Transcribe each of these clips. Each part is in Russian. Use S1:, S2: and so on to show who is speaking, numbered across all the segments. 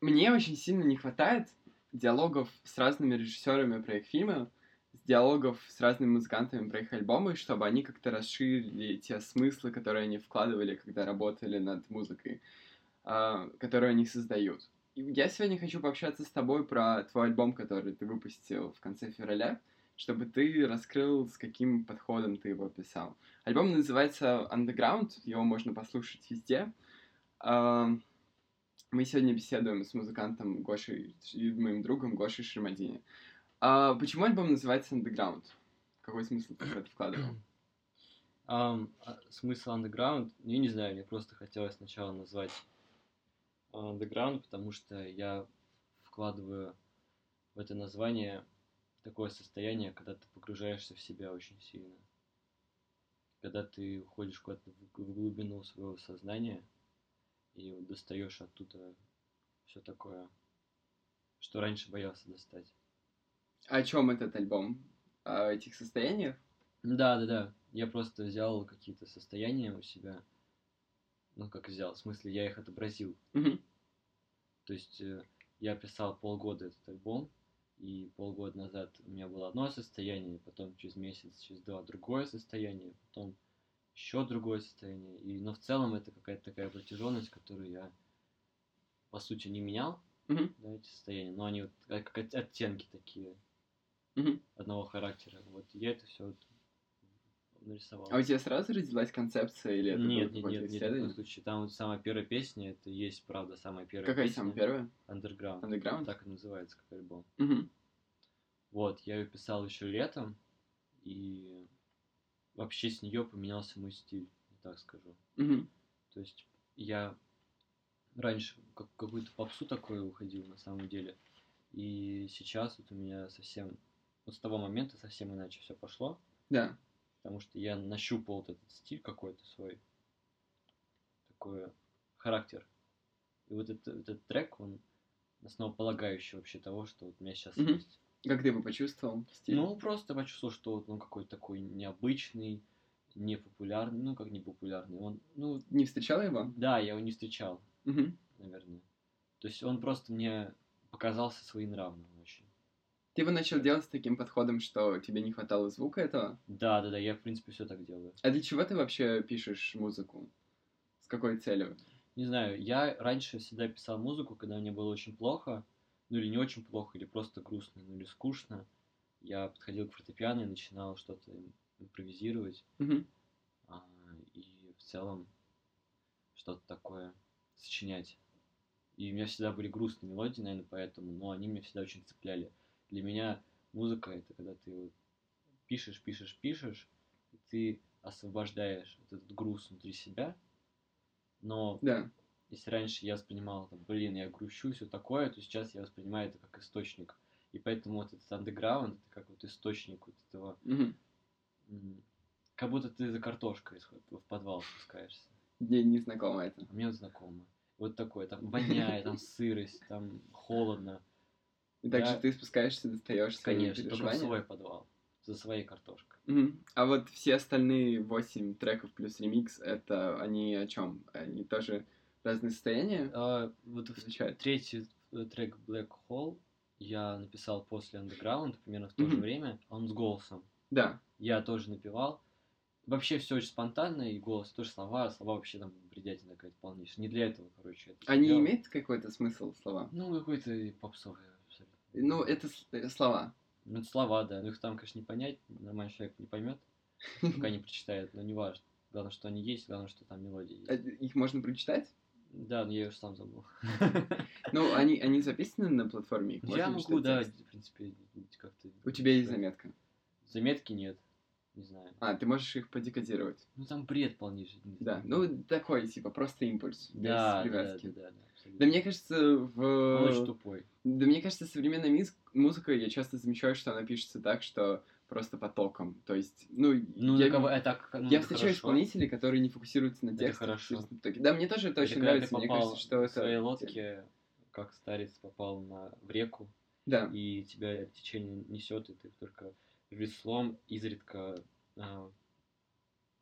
S1: мне очень сильно не хватает диалогов с разными режиссерами про их фильмы, диалогов с разными музыкантами про их альбомы, чтобы они как-то расширили те смыслы, которые они вкладывали, когда работали над музыкой, э, которую они создают. И я сегодня хочу пообщаться с тобой про твой альбом, который ты выпустил в конце февраля, чтобы ты раскрыл, с каким подходом ты его писал. Альбом называется Underground, его можно послушать везде. Э, мы сегодня беседуем с музыкантом Гошей, моим другом Гошей Шермадини. А почему альбом называется Underground? Какой смысл ты в это вкладывал?
S2: Um, смысл Underground? Я не знаю, мне просто хотелось сначала назвать Underground, потому что я вкладываю в это название такое состояние, когда ты погружаешься в себя очень сильно. Когда ты уходишь куда-то в глубину своего сознания и достаешь оттуда все такое, что раньше боялся достать.
S1: О чем этот альбом? О этих состояниях?
S2: Да, да, да. Я просто взял какие-то состояния у себя. Ну, как взял, в смысле, я их отобразил.
S1: Угу.
S2: То есть э, я писал полгода этот альбом, и полгода назад у меня было одно состояние, потом через месяц, через два другое состояние, потом еще другое состояние. И, но в целом это какая-то такая протяженность, которую я, по сути, не менял,
S1: угу.
S2: да, эти состояния, но они вот как оттенки такие
S1: угу.
S2: одного характера. Вот я это все вот нарисовал.
S1: А у тебя сразу родилась концепция или это
S2: нет, нет, нет, нет, в случае. Там вот самая первая песня, это есть, правда, самая первая
S1: Какая
S2: песня.
S1: самая первая?
S2: Underground.
S1: Underground?
S2: Так и называется, как альбом.
S1: Угу.
S2: Вот, я ее писал еще летом, и вообще с нее поменялся мой стиль, так скажу.
S1: Угу.
S2: То есть я раньше как какую-то попсу такое уходил на самом деле, и сейчас вот у меня совсем, вот с того момента совсем иначе все пошло,
S1: Да.
S2: потому что я нащупал вот этот стиль какой-то свой, такой характер. И вот этот, этот трек, он основополагающий вообще того, что вот у меня сейчас
S1: Мгм.
S2: есть.
S1: Как ты его почувствовал? Стиль?
S2: Ну, просто почувствовал, что он какой-то такой необычный, непопулярный, ну, как непопулярный. Он, ну,
S1: Не встречал его?
S2: да, я его не встречал,
S1: Угу.
S2: наверное. То есть он просто мне показался своенравным очень.
S1: Ты его начал делать с таким подходом, что тебе не хватало звука этого?
S2: Да, да, да, я, в принципе, все так делаю.
S1: А для чего ты вообще пишешь музыку? С какой целью?
S2: Не знаю, я раньше всегда писал музыку, когда мне было очень плохо, ну или не очень плохо, или просто грустно, ну или скучно. Я подходил к фортепиано и начинал что-то им- импровизировать,
S1: Угу.
S2: а, и в целом что-то такое сочинять. И у меня всегда были грустные мелодии, наверное, поэтому, но они меня всегда очень цепляли. Для меня музыка это когда ты вот пишешь, пишешь, пишешь, и ты освобождаешь вот этот груз внутри себя, но
S1: Да.
S2: Если раньше я воспринимал, там, блин, я грущу, все такое, то сейчас я воспринимаю это как источник. И поэтому вот этот андеграунд, это как вот источник вот этого,
S1: Угу.
S2: м, как будто ты за картошкой в подвал спускаешься.
S1: Мне не знакомо это.
S2: А мне вот знакомо. Вот такое, там воняет, там сырость, там холодно.
S1: И также
S2: Да.
S1: ты спускаешься, достаешь
S2: Конечно, только в свой подвал. За своей картошкой.
S1: Мгм. А вот все остальные восемь треков плюс ремикс, это они о чем? Они тоже разные состояния
S2: А, вот
S1: изучают?
S2: третий э, трек Black Hole я написал после Underground, примерно в то же
S1: Мгм.
S2: время, он с голосом.
S1: Да.
S2: я тоже напевал. Вообще все очень спонтанно, и голос тоже слова, слова вообще там бредятина какая-то полнейшая. Не для этого, короче. это
S1: Они
S2: делал.
S1: имеют какой-то смысл, слова?
S2: Ну, какой-то попсовый абсолютно.
S1: Ну, это э, слова.
S2: Ну, это слова, да. Ну, их там, конечно, не понять, нормальный человек не поймет, пока не прочитает, но не важно. Главное, что они есть, главное, что там мелодия
S1: А
S2: есть.
S1: Их можно прочитать?
S2: Да, но я ее сам забыл.
S1: Ну, они, они записаны на платформе? их
S2: Я могу, да,
S1: текст?
S2: в принципе, как-то...
S1: У тебя есть заметка?
S2: Заметки нет, не знаю.
S1: А, ты можешь их подекодировать.
S2: Ну, там бред полнейший. не
S1: Да. Ну, такой, типа, просто импульс. без
S2: да, да,
S1: привязки.
S2: да, да, да.
S1: Да мне кажется, в...
S2: Он очень тупой.
S1: Да мне кажется, современная миз- музыка, я часто замечаю, что она пишется так, что просто потоком. То есть, ну,
S2: Ну,
S1: я,
S2: кого это, ну,
S1: я
S2: это
S1: встречаю
S2: хорошо.
S1: исполнителей, которые не фокусируются на
S2: Это
S1: тексте.
S2: хорошо.
S1: фокусируются на потоке. Да, мне тоже это
S2: Это
S1: очень нравится. Мне кажется, что
S2: в
S1: это...
S2: своей лодке, как старец попал на, в реку,
S1: Да.
S2: и тебя течение несет, и ты только веслом изредка а,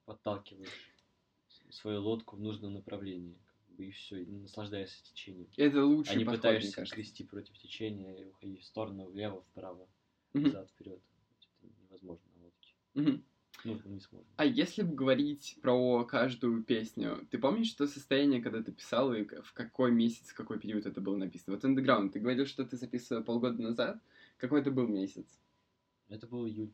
S2: подталкиваешь свою лодку в нужном направлении. бы. и все, наслаждаешься течением.
S1: Это лучший
S2: а не
S1: подход,
S2: пытаешься грести против течения и уходить в сторону, влево, вправо, взад, вперед. Не сможем.
S1: А если говорить про каждую песню, ты помнишь то состояние, когда ты писал, и в какой месяц, в какой период это было написано? Вот Underground, ты говорил, что ты записывал полгода назад. Какой это был месяц?
S2: Это был июль.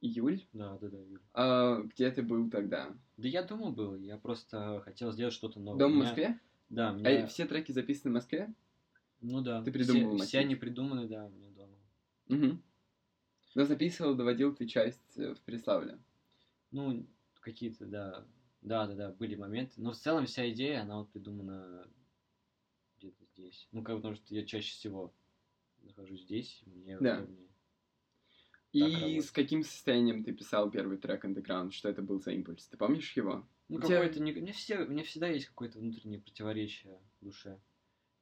S1: Июль?
S2: Да, да, да, июль.
S1: А где ты был тогда?
S2: Да я дома был, я просто хотел сделать что-то новое.
S1: Дом в
S2: Меня-
S1: Москве?
S2: Да,
S1: А
S2: меня...
S1: все треки записаны в Москве?
S2: Ну да.
S1: Ты придумывал
S2: все, все
S1: мотив?
S2: они придуманы, да, у меня дома.
S1: Угу. Но записывал, доводил ты часть э, в Преславле.
S2: Ну, какие-то, да, да, да, да, были моменты. Но в целом вся идея, она вот придумана где-то здесь. Ну, как потому что я чаще всего нахожусь здесь, мне
S1: Да.
S2: удобнее.
S1: И
S2: работает.
S1: с каким состоянием ты писал первый трек Underground? Что это был за импульс? Ты помнишь его?
S2: Ну,
S1: У тебя-
S2: какое-то... Не... Меня все... меня всегда есть какое-то внутреннее противоречие в душе.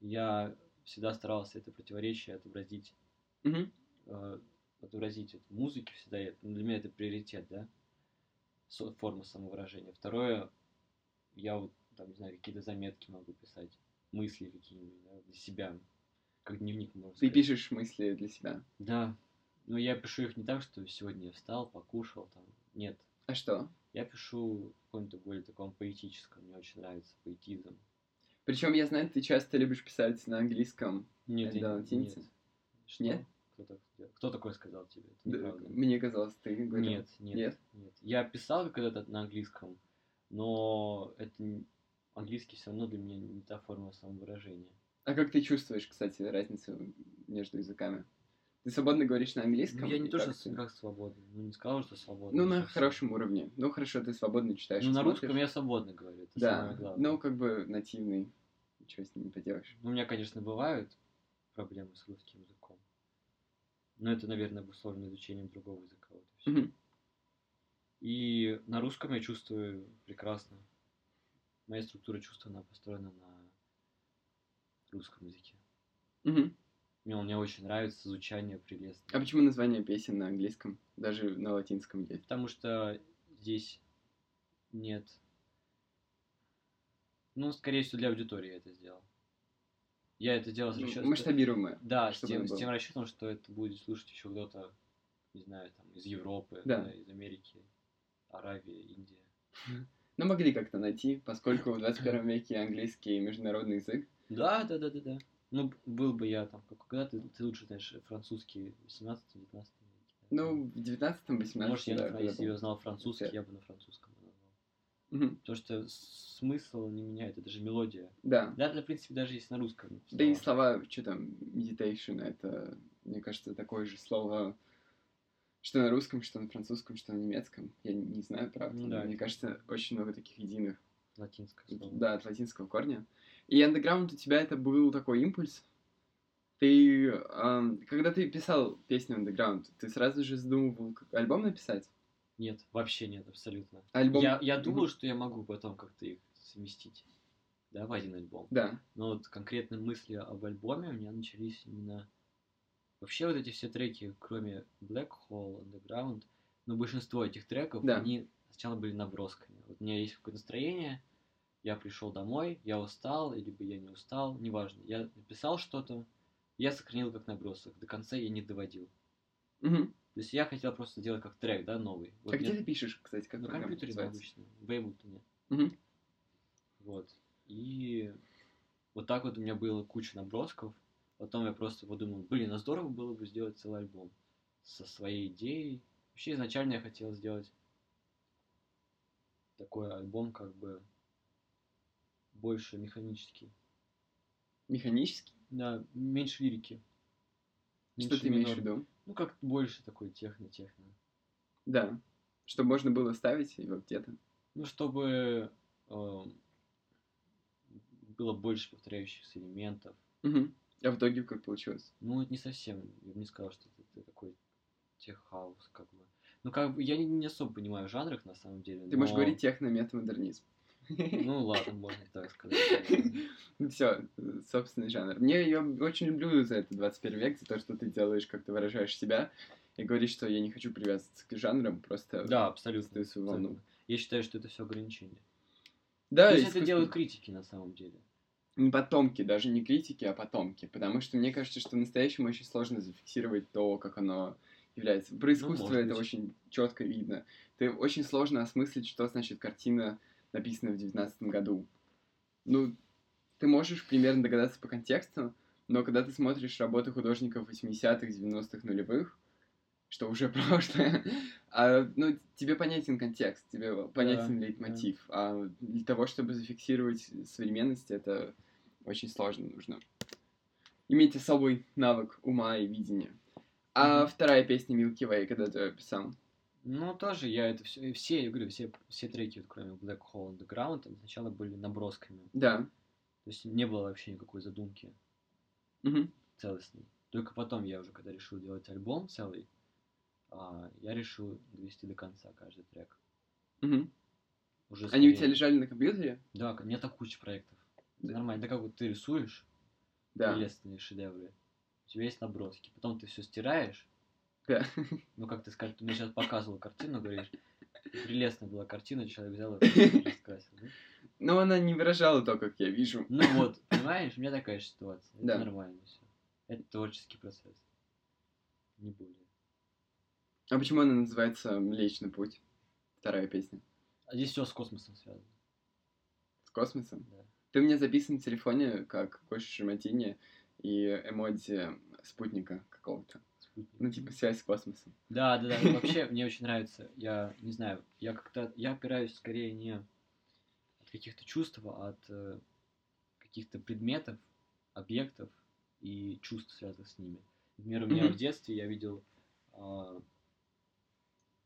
S2: Я всегда старался это противоречие отобразить,
S1: Угу.
S2: Э, отобразить это в музыке всегда. Это- ну, для меня это приоритет, да? Форма самовыражения. Второе, я вот, там, не знаю, какие-то заметки могу писать, мысли какие-нибудь, да, для себя, как дневник, можно
S1: Ты
S2: сказать.
S1: пишешь мысли для себя.
S2: Да. Но я пишу их не так, что сегодня я встал, покушал, там. Нет.
S1: А что?
S2: Я пишу в каком-то более таком поэтическом. Мне очень нравится поэтизм.
S1: Причем я знаю, ты часто любишь писать на английском.
S2: Нет, я нет. Что?
S1: Нет?
S2: Кто, так сделал? Кто такое сказал тебе? Это
S1: Да,
S2: неправда.
S1: Мне казалось, ты говорил.
S2: Нет, нет,
S1: Нет?
S2: нет, Я писал когда-то на английском, но это английский все равно для меня не та форма самовыражения.
S1: А как ты чувствуешь, кстати, разницу между языками? Ты свободно говоришь на английском?
S2: Ну, я не то, что
S1: ты-
S2: как свободно. Ну, не сказал, что свободно.
S1: Ну, на
S2: совсем.
S1: хорошем уровне. Ну, хорошо, ты свободно читаешь.
S2: Ну, на
S1: смотришь.
S2: русском я свободно говорю. Это
S1: Да,
S2: самое главное.
S1: ну, как бы нативный. Ничего с ним не поделаешь.
S2: Ну, У меня, конечно, бывают проблемы с русским языком. Но это, наверное, обусловлено изучением другого языка. Вот и всё.
S1: Мгм.
S2: И на русском я чувствую прекрасно. Моя структура чувств, она построена на русском языке.
S1: Мгм.
S2: Мне, мне очень нравится звучание прелестно.
S1: А почему название песен на английском? Даже на латинском есть.
S2: Потому что здесь нет... Ну, скорее всего, для аудитории я это сделал. Я это делал с расчетом...
S1: Масштабируемое.
S2: Да, с тем, с тем расчетом, что это будет слушать еще кто-то, не знаю, там, из Европы,
S1: Да.
S2: да, из Америки, Аравия, Индия.
S1: Ну, могли как-то найти, поскольку в 21 веке английский международный язык.
S2: Да, да, да, да, да. Ну, был бы я там, когда ты, ты лучше знаешь французский в 18-19 веке.
S1: Ну, в 19-18
S2: Может, я,
S1: да, когда
S2: если я знал французский, я бы на французском
S1: Мгм.
S2: Потому что смысл не меняет, это же мелодия.
S1: Да.
S2: Да, да, в принципе, даже если на русском.
S1: Да и
S2: слова.
S1: слова, что там, meditation, это, мне кажется, такое же слово, что на русском, что на французском, что на немецком. Я не, не знаю, правда.
S2: Ну да,
S1: мне
S2: это-
S1: кажется, очень много таких единых.
S2: Латинское слово.
S1: Да, от латинского корня. И андеграунд у тебя это был такой импульс? Ты, ам, когда ты писал песню Underground, ты сразу же задумывал как альбом написать?
S2: Нет, вообще нет, абсолютно.
S1: Альбом...
S2: Я, я
S1: Мгм.
S2: думал, что я могу потом как-то их совместить. Да, в один альбом.
S1: Да.
S2: Но вот конкретно мысли об альбоме у меня начались именно... Вообще вот эти все треки, кроме Black Hole, Underground, но большинство этих треков,
S1: Да.
S2: они сначала были набросками. Вот у меня есть какое-то настроение, я пришел домой, я устал, либо я не устал, неважно. Я написал что-то, я сохранил как набросок. До конца я не доводил.
S1: Мгм.
S2: То есть я хотел просто сделать как трек, да, новый. Вот
S1: а где ты пишешь, кстати, как
S2: На компьютере, обычно. В Ableton.
S1: Мгм.
S2: Вот. И вот так вот у меня было куча набросков. Потом я просто подумал, блин, а здорово было бы сделать целый альбом со своей идеей. Вообще изначально я хотел сделать такой альбом как бы больше механический.
S1: Механический?
S2: Да, меньше лирики.
S1: Что
S2: Меньше
S1: ты имеешь в
S2: минор.
S1: виду?
S2: Ну, как больше такой техно-техно.
S1: Да. Чтобы можно было ставить его где-то.
S2: Ну, чтобы эм, было больше повторяющихся элементов.
S1: Мгм. А в итоге как получилось?
S2: Ну, это не совсем. Я бы не сказал, что это, это такой теххаус, как бы. Ну, как бы я не, не особо понимаю в жанрах, на самом деле.
S1: Ты можешь
S2: но-
S1: говорить техно-метамодернизм.
S2: Ну, ладно, можно так сказать.
S1: Все, собственный жанр. Мне я очень люблю за это 21 век, за то, что ты делаешь, как ты выражаешь себя, и говоришь, что я не хочу привязываться к жанрам, просто
S2: Да, абсолютно.
S1: свою волну.
S2: Я считаю, что это все ограничение.
S1: Да,
S2: То есть это делают критики на самом деле.
S1: не потомки, даже не критики, а потомки. Потому что мне кажется, что настоящему очень сложно зафиксировать то, как оно является. Про искусство
S2: может
S1: это
S2: быть.
S1: очень четко видно. Ты очень сложно осмыслить, что значит картина, написанная в девятнадцатом году. Ну, ты можешь примерно догадаться по контексту, но когда ты смотришь работы художников 80-х, 90-х, нулевых, что уже прошлое, а, ну, тебе понятен контекст, тебе понятен
S2: да.
S1: лейтмотив. А для того, чтобы зафиксировать современность, это очень сложно нужно. Иметь особый навык ума и видения. А
S2: Мгм.
S1: вторая песня Milky Way, когда ты писал?
S2: Ну, тоже я это все, все, я говорю, все, все треки, вот, кроме Black Hole Underground, там сначала были набросками.
S1: Да.
S2: То есть не было вообще никакой задумки
S1: Мгм.
S2: целостной. Только потом я уже, когда решил делать альбом целый, а, я решил довести до конца каждый трек.
S1: Мгм.
S2: Уже
S1: Они у тебя лежали на компьютере?
S2: Да, у меня так куча проектов.
S1: Да.
S2: Нормально. Да как вот ты рисуешь
S1: Да.
S2: прелестные шедевры, у тебя есть наброски. Потом ты все стираешь.
S1: Да.
S2: Ну, как ты скажешь, ты мне сейчас показывал картину, говоришь, прелестная была картина, человек взял и раскрасил. да?
S1: Но она не выражала то, как я вижу.
S2: Ну вот, понимаешь, у меня такая же ситуация. Это
S1: Да.
S2: нормально все. Это творческий процесс. Не более.
S1: А почему она называется «Млечный путь»? Вторая песня.
S2: А здесь все с космосом связано.
S1: С космосом.
S2: Да.
S1: Ты у меня записан в телефоне как Гоша Шаматини и эмодзи спутника какого-то. Ну, типа связь с космосом.
S2: Да, да, да. И вообще, мне очень нравится. Я не знаю, я как-то. Я опираюсь скорее не от каких-то чувств, а от э, каких-то предметов, объектов и чувств, связанных с ними. Например, у меня в детстве я видел а,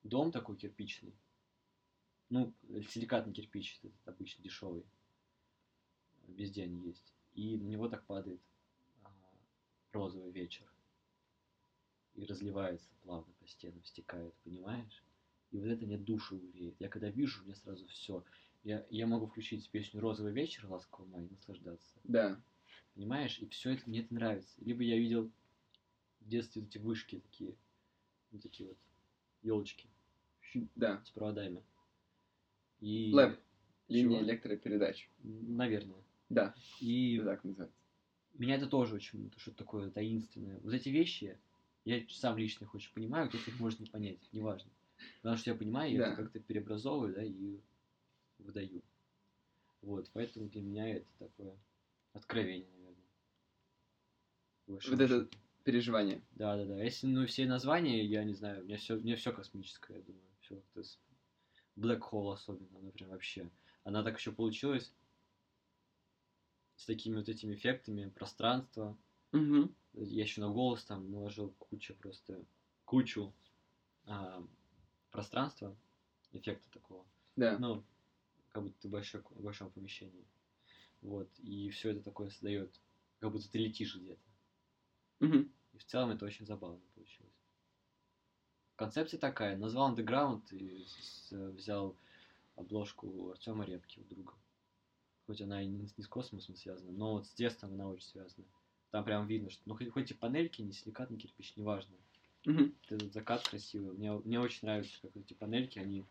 S2: дом такой кирпичный. Ну, силикатный кирпич, этот обычно дешевый. Везде они есть. И на него так падает а, розовый вечер. И разливается плавно по стенам, стекает, понимаешь? И вот это мне душу греет. Я когда вижу, мне сразу все. Я, я могу включить песню «Розовый вечер» ласкового мая и наслаждаться.
S1: Да.
S2: Понимаешь? И все это мне это нравится. Либо я видел в детстве эти вышки такие, ну такие вот елочки
S1: Да.
S2: с проводами. И...
S1: Лэп. Линия
S2: Чего?
S1: электропередач.
S2: Наверное.
S1: Да,
S2: И
S1: так называется.
S2: меня это тоже очень что-то такое таинственное. Вот эти вещи я сам лично их очень понимаю, кто-то их может не понять, неважно. Потому что я понимаю, я
S1: Да.
S2: это как-то преобразовываю, да, и выдаю. Вот, поэтому для меня это такое откровение, наверное. В большом
S1: Вот это-. Переживание.
S2: Да, да, да. Если ну все названия, я не знаю, у меня все, мне все космическое, я думаю. Все как-то с- Black Hole особенно, она прям вообще. Она так еще получилась с такими вот этими эффектами пространства.
S1: Угу.
S2: Я еще на голос там наложил кучу просто кучу а, пространства, эффекта такого.
S1: Да.
S2: Ну, как будто ты в, большой, в большом помещении. Вот. И все это такое создает, как будто ты летишь где-то.
S1: Мгм.
S2: И в целом это очень забавно получилось. Концепция такая. Назвал Underground и с- взял обложку Артема Репки, у друга. Хоть она и не, не с космосом связана, но вот с детством она очень связана. Там прям видно, что ну хоть, хоть и панельки, не силикатный кирпич, неважно. Вот этот закат красивый. Мне, мне очень нравится, как эти панельки, они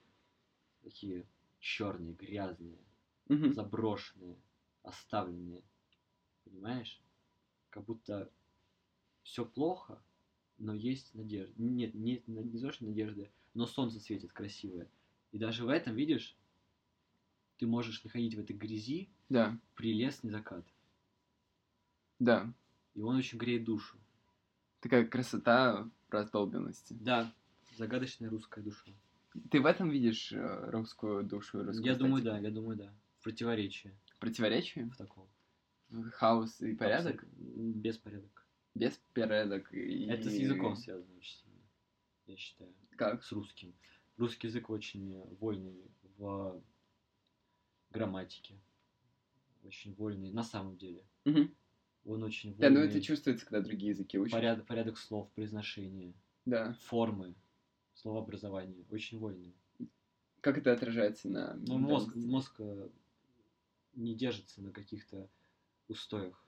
S2: такие черные, грязные,
S1: Мгм.
S2: заброшенные, оставленные. Понимаешь? Как будто все плохо, но есть надежда. Нет, не, не то, что надежда, но солнце светит красивое. И даже в этом, видишь, ты можешь находить в этой грязи
S1: Да.
S2: прелестный закат.
S1: Да.
S2: И он очень греет душу.
S1: Такая красота раздолбенности.
S2: Да, загадочная русская душа.
S1: Ты в этом видишь э, русскую душу русскую
S2: я думаю,
S1: эстетику?
S2: да, я думаю, да. Противоречие
S1: Противоречие?
S2: в таком.
S1: Хаос и порядок?
S2: Абсолютно. Беспорядок.
S1: Беспорядок. И...
S2: Это с языком связано очень сильно, я считаю.
S1: Как?
S2: с русским. Русский язык очень вольный в грамматике. Очень вольный на самом деле.
S1: Мгм.
S2: Он очень
S1: Да, ну
S2: вольный.
S1: это чувствуется, когда другие языки учат.
S2: порядок, порядок слов, произношения,
S1: Да.
S2: формы, словообразование. Очень вольный.
S1: Как это отражается на...
S2: Но мозг, мозг э, не держится на каких-то устоях.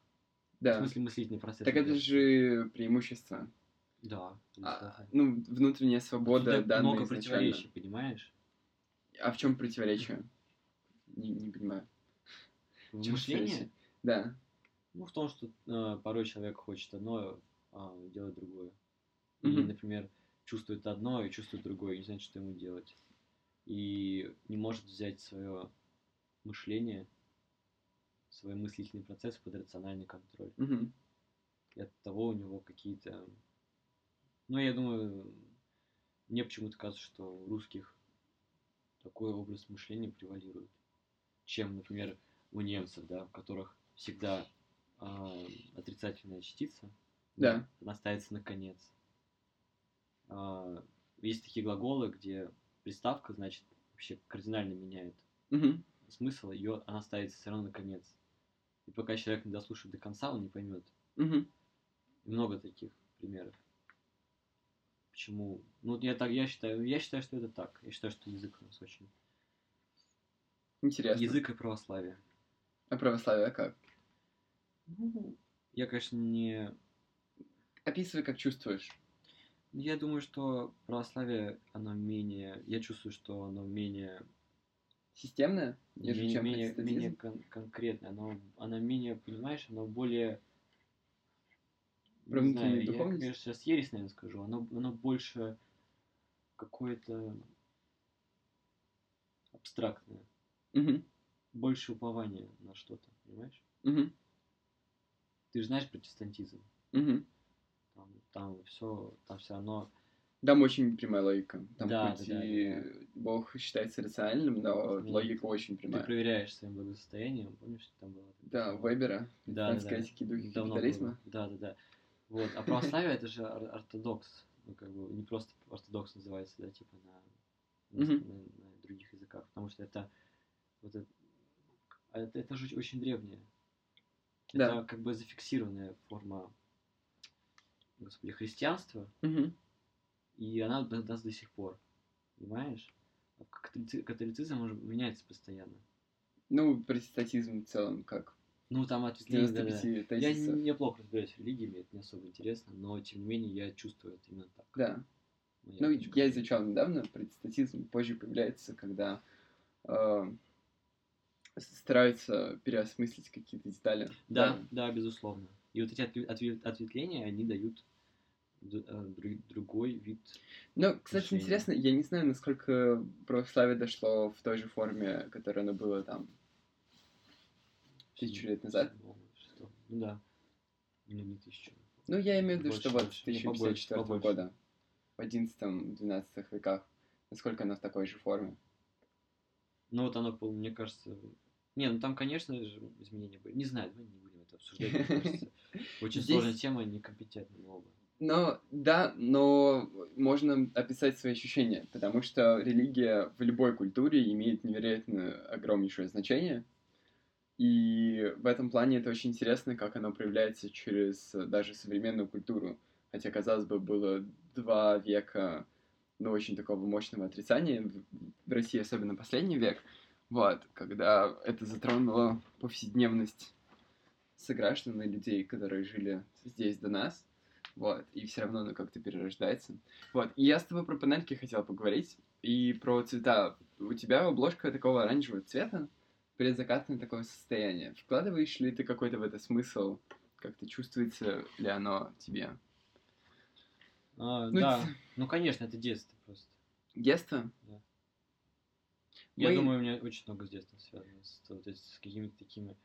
S2: В
S1: Да.
S2: смысле мыслительный процесс.
S1: Так это же преимущество.
S2: Да.
S1: А, ну, внутренняя свобода, данная
S2: много
S1: изначально.
S2: противоречий, понимаешь?
S1: А в чем противоречие? Не, не понимаю.
S2: В мышлении?
S1: Да.
S2: Ну, в том, что э, порой человек хочет одно, а делать другое. И,
S1: Мгм.
S2: например, чувствует одно и чувствует другое, и не знает, что ему делать. И не может взять свое мышление, свой мыслительный процесс под рациональный контроль.
S1: Мгм.
S2: И от того у него какие-то... Ну, я думаю, мне почему-то кажется, что у русских такой образ мышления превалирует, чем, например, у немцев, да, в которых всегда а, отрицательная частица,
S1: Да.
S2: она ставится на конец. А, есть такие глаголы, где приставка, значит, вообще кардинально меняет
S1: Мгм.
S2: смысл, ее она ставится все равно на конец. И пока человек не дослушает до конца, он не поймет. И много таких примеров. Почему? Ну, я так, я считаю, я считаю, что это так. Я считаю, что язык у нас очень.
S1: Интересно.
S2: Язык и православие.
S1: А православие как?
S2: Я, конечно, не.
S1: Описывай, как чувствуешь.
S2: Я думаю, что православие, оно менее. Я чувствую, что оно менее.
S1: Системное? Нежели
S2: менее, менее, менее кон- конкретное. Оно, оно менее, понимаешь, оно более. Не знаю, я, конечно, сейчас ересь, наверное, скажу. Оно, оно больше какое-то абстрактное.
S1: Мгм.
S2: Больше упования на что-то, понимаешь?
S1: Мгм.
S2: Ты же знаешь протестантизм.
S1: Мгм.
S2: Там, там все, там все равно.
S1: Там очень прямая логика. Там
S2: Да,
S1: хоть
S2: да, да,
S1: и
S2: да,
S1: Бог считается рациональным, но
S2: Ну,
S1: логика очень
S2: Ты
S1: прямая.
S2: проверяешь своим благосостоянием, помнишь, что там было?
S1: Да, Вебера,
S2: Да, да,
S1: «Христианские
S2: да.
S1: духи
S2: Давно
S1: капитализма.
S2: было. Да, да, да. Вот. А православие это же ор- ортодокс. Ну, как бы не просто ортодокс называется, да, типа на, на, на- на других языках. Потому что это вот это, а это, это же очень древнее.
S1: Да.
S2: Это как бы зафиксированная форма господи, христианства,
S1: Мгм.
S2: и она до нас до сих пор. Понимаешь? А католици- Католицизм он же меняется постоянно.
S1: Ну, протестантизм в целом как?
S2: Ну, там ответвление, да, да.
S1: 95
S2: Я неплохо разбираюсь в религии, мне это не особо интересно, но тем не менее я чувствую это именно так.
S1: Да.
S2: Моя
S1: Ну,
S2: точка
S1: я изучал недавно, протестантизм позже появляется, когда э, стараются переосмыслить какие-то детали.
S2: Да, да, безусловно. И вот эти отве- отве- ответвления, они дают э, дру- другой вид.
S1: Ну, кстати,
S2: Мышление.
S1: интересно, я не знаю, насколько православие дошло в той же форме, которая оно было там тысячу лет назад.
S2: Ну да. Или не тысячу.
S1: Ну, я имею в виду, что вот с
S2: побольше,
S1: 1054
S2: побольше.
S1: года, в 11-12 веках, насколько оно в такой же форме.
S2: Ну вот оно, пол- мне кажется... Не, ну там, конечно же, изменения были. Не знаю, давай не будем это обсуждать, мне кажется. Очень
S1: Здесь-
S2: сложная тема, некомпетентны мы оба.
S1: Но, да, но можно описать свои ощущения, потому что религия в любой культуре имеет невероятно огромнейшее значение. И в этом плане это очень интересно, как оно проявляется через даже современную культуру. Хотя, казалось бы, было два века, ну, очень такого мощного отрицания, в России особенно последний век, вот, когда это затронуло повседневность сограждан и людей, которые жили здесь до нас, вот, и все равно оно как-то перерождается. Вот, и я с тобой про панельки хотел поговорить, и про цвета. У тебя обложка такого оранжевого цвета, предзакатное такое состояние. Вкладываешь ли ты какой-то в это смысл? Как-то чувствуется ли оно тебе?
S2: А,
S1: Ну,
S2: да,
S1: это-
S2: ну конечно, это детство просто.
S1: Детство?
S2: Я
S1: Мы-
S2: думаю, у меня очень много с детства связано с, вот с какими-то такими.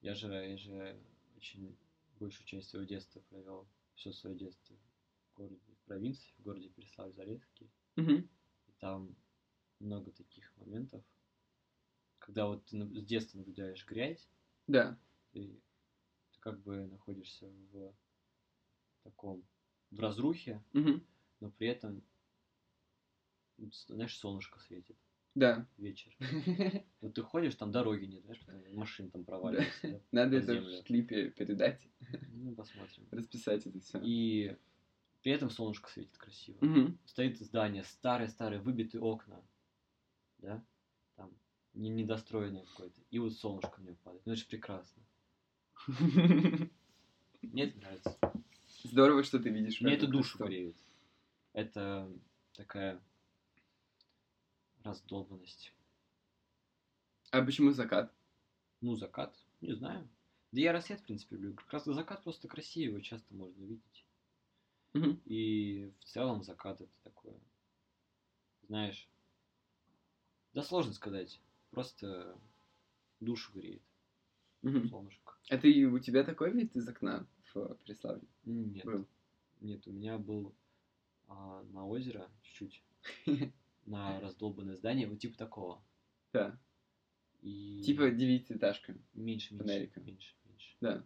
S2: Я же, я же очень большую часть своего детства провел, все свое детство в городе, в провинции, в городе Переславль-Залесский.
S1: Мгм.
S2: И там много таких моментов, когда вот ты с детства наблюдаешь грязь,
S1: Да.
S2: ты, ты как бы находишься в таком, в разрухе,
S1: Мгм.
S2: но при этом, вот, знаешь, солнышко светит
S1: Да.
S2: вечер. Вот ты ходишь, там дороги нет, знаешь, машин там проваливается.
S1: Надо это в клипе передать,
S2: Ну, посмотрим.
S1: расписать это все.
S2: И при этом солнышко светит красиво. Стоит здание, старое-старое, выбитые окна, да, там, не, недостроенное какое-то. И вот солнышко в него падает. Ну, это же прекрасно. Мне это нравится.
S1: Здорово, что ты видишь.
S2: Мне это душу греет. Это такая раздолбанность.
S1: А почему закат?
S2: Ну, закат, не знаю. Да я рассвет, в принципе, люблю. Как раз закат просто красивый, его часто можно видеть.
S1: Мгм.
S2: И в целом закат это такое, знаешь, да сложно сказать, просто душу греет
S1: Мгм.
S2: солнышко.
S1: Это и у тебя такой вид из окна в Преславле?
S2: Нет,
S1: Был.
S2: нет, у меня был а, на озеро чуть-чуть, на раздолбанное здание, вот типа такого.
S1: Да.
S2: И
S1: Типа девятиэтажка.
S2: меньше, меньше,
S1: фонариком.
S2: меньше, меньше.
S1: Да.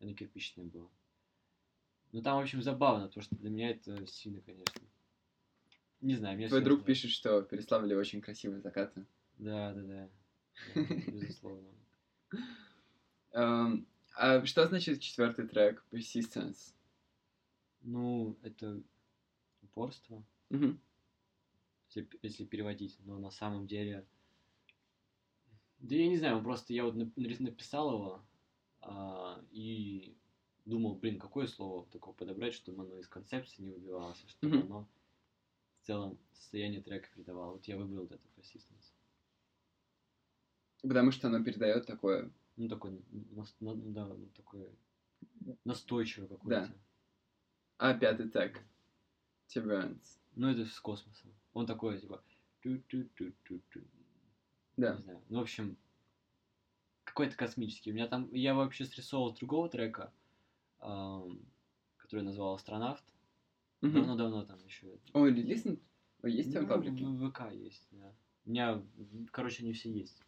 S2: Оно кирпичное было. Ну там, в общем, забавно, потому что для меня это сильно, конечно. Не знаю, мне
S1: Твой друг пишет, что Переславле очень красивые закаты.
S2: Да, да, да. Да, Безусловно.
S1: Эм, а что значит четвертый трек Persistence?
S2: Ну, это упорство,
S1: Мгм.
S2: Если, если переводить, но на самом деле... Да я не знаю, просто я вот написал его а, и думал, блин, какое слово такое подобрать, чтобы оно из концепции не выбивалось, а чтобы
S1: Мгм.
S2: оно в целом состояние трека передавало. Вот я выбрал вот это Persistence.
S1: Потому что оно передает такое.
S2: Ну, такой, нас- на- да, ну, такой настойчивый какой-то.
S1: А пятый трек Turbulence.
S2: Ну, это с космосом. Он такой, типа... ту-ту-ту-ту-ту.
S1: Да.
S2: Не знаю. Ну, в общем, какой-то космический. У меня там... Я вообще срисовал другого трека, ам, который назвал «Астронавт». Давно-давно там еще.
S1: Ой? Ой, есть там
S2: ну,
S1: паблики?
S2: В ВК есть, да. У меня, в- короче, они все есть.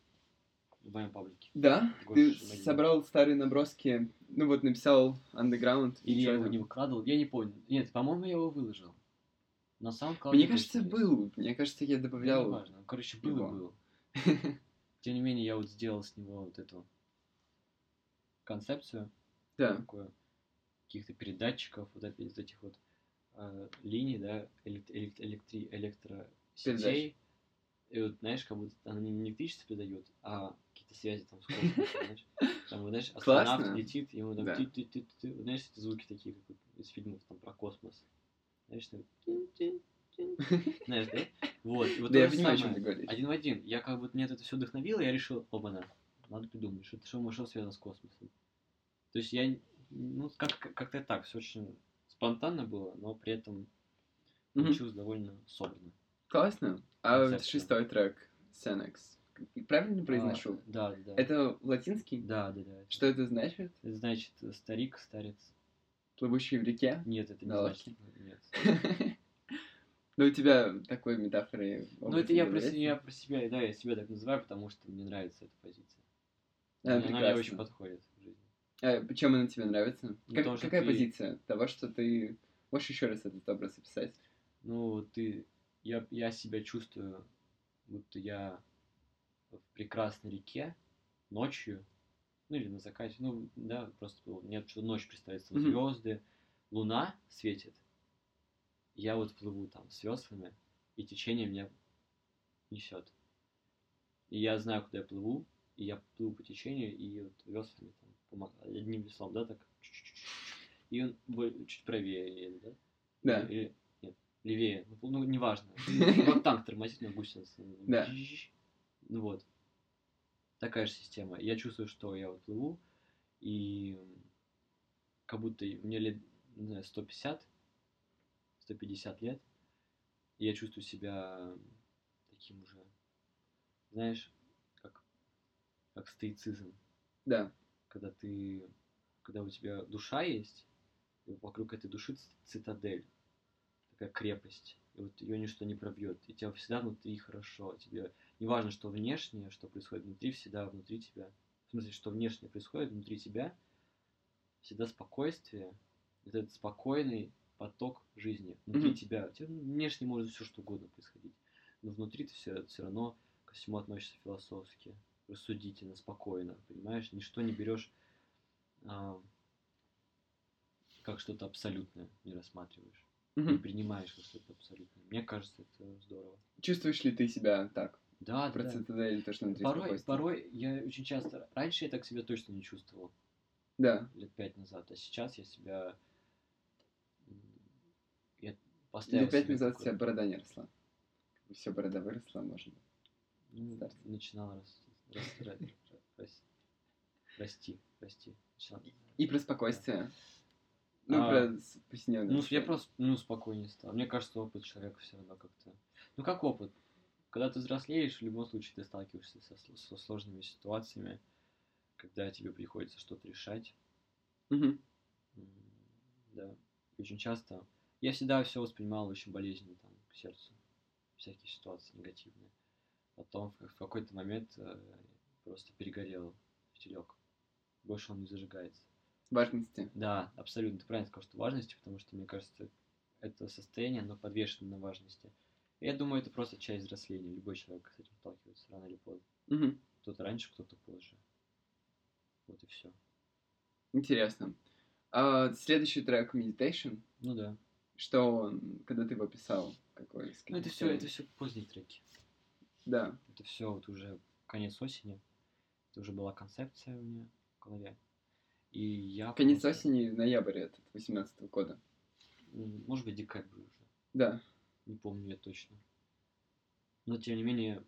S2: В моем паблике.
S1: Да?
S2: Гоша
S1: Ты
S2: Шамалин.
S1: собрал старые наброски, ну вот написал Underground.
S2: Или я его
S1: там?
S2: не выкладывал, я не помню. Нет, по-моему, я его выложил. На SoundCloud
S1: Мне кажется,
S2: есть.
S1: был. Мне кажется, я
S2: Ну,
S1: добавлял.
S2: неважно. Короче, был
S1: его.
S2: и был. Тем не менее, я вот сделал с него вот эту концепцию,
S1: Да.
S2: такую, каких-то передатчиков, вот из этих вот э, линий, да, элект- элект- электри- электросетей. И вот, знаешь, как будто она не электричество передает, а какие-то связи там с космосом, знаешь. Там, вот, знаешь, астронавт
S1: Классно.
S2: летит, и ему там
S1: Да.
S2: ты-ты-ты-ты, вот, знаешь, эти звуки такие, как из фильмов там про космос. Знаешь, там тин-тин-тин. знаешь, да? Вот, вот
S1: Да, я понимаю, о чем ты говоришь.
S2: Один в один. Я как бы меня это все вдохновило, я решил, оба-на, надо придумать, что, что, что связано с космосом. То есть я, ну, как, как-то так, все очень спонтанно было, но при этом получилось довольно собрано.
S1: Классно. А вот шестой трек Senex. Правильно произношу?
S2: А, да, да, да.
S1: Это латинский?
S2: Да, да, да.
S1: Что это значит?
S2: Это значит старик, старец.
S1: Плывущий в реке?
S2: Нет, это не значит. Нет.
S1: Ну, у тебя такой метафоры.
S2: Ну, это я про, я про себя, да, я себя так называю, потому что мне нравится эта позиция.
S1: А,
S2: Она мне очень подходит в жизни.
S1: А, почему она тебе нравится?
S2: Ну,
S1: Как- какая
S2: ты-
S1: позиция того, что ты... Можешь еще раз этот образ описать?
S2: Ну, ты, я, я себя чувствую, будто я в прекрасной реке ночью, ну или на закате, ну да, просто было- мне что ночь представится,
S1: Мгм.
S2: звезды, луна светит, я вот плыву там с веслами, и течение меня несет. И я знаю, куда я плыву, и я плыву по течению, и вот веслами там, помо- одним веслом, да, так, и он чуть правее едет, да?
S1: Да.
S2: Или, нет, левее, ну, ну неважно. Как танк тормозит на гусенице.
S1: Да.
S2: Ну вот. Такая же система. Я чувствую, что я вот плыву, и как будто мне лет, не знаю, 150, 150 лет, и я чувствую себя таким уже, знаешь, как, как стоицизм
S1: Да.
S2: когда ты, когда у тебя душа есть, и вокруг этой души цитадель, такая крепость, и вот ее ничто не пробьет, и тебе всегда внутри хорошо, тебе не важно, что внешнее, что происходит внутри, всегда внутри тебя, в смысле, что внешнее происходит внутри тебя, всегда спокойствие, этот спокойный поток жизни внутри
S1: Мгм.
S2: тебя, у тебя внешне может все что угодно происходить, но внутри ты все, все равно ко всему относишься философски, рассудительно, спокойно, понимаешь? Ничто не берешь а, как что-то абсолютное, не рассматриваешь, не
S1: Мгм.
S2: принимаешь как что-то абсолютное. Мне кажется, это здорово.
S1: Чувствуешь ли ты себя так?
S2: Да,
S1: Про
S2: да.
S1: цитадель, то, что внутри
S2: Порой,
S1: спокойствия?
S2: порой я очень часто... Раньше я так себя точно не чувствовал,
S1: Да.
S2: лет пять назад, а сейчас я себя... Я поставил
S1: Лет пять назад у
S2: такой-
S1: тебя борода не росла. Все, борода выросла, можно.
S2: Ну,
S1: Старт.
S2: начинал рас- рас- ра- ра- рас- расти, расти. Чё-
S1: И про спокойствие. Ну,
S2: А,
S1: про повседневное
S2: Ну, я просто, ну, спокойнее стал. Мне кажется, опыт человека все равно как-то... Ну, как опыт? Когда ты взрослеешь, в любом случае ты сталкиваешься со, со сложными ситуациями, когда тебе приходится что-то решать. М, Да. И Очень часто... Я всегда все воспринимал очень болезненно там, к сердцу. Всякие ситуации негативные. Потом в, в какой-то момент э, просто перегорел фитилек. Больше он не зажигается.
S1: Важности.
S2: Да, абсолютно. Ты правильно сказал, что важности, потому что, мне кажется, это состояние, оно подвешено на важности. Я думаю, это просто часть взросления. Любой человек с этим сталкивается рано или поздно.
S1: Мгм.
S2: Кто-то раньше, кто-то позже. Вот и все.
S1: Интересно. А, следующий трек Meditation.
S2: Ну да.
S1: Что он, когда ты его писал? Какой? с
S2: Ну это все, это все поздние треки.
S1: Да.
S2: Это все вот уже конец осени. Это уже была концепция у меня в голове. И я...
S1: Конец
S2: просто-
S1: осени, ноябрь этот, 18 года.
S2: Может быть, декабрь уже.
S1: Да.
S2: Не помню я точно. Но тем не менее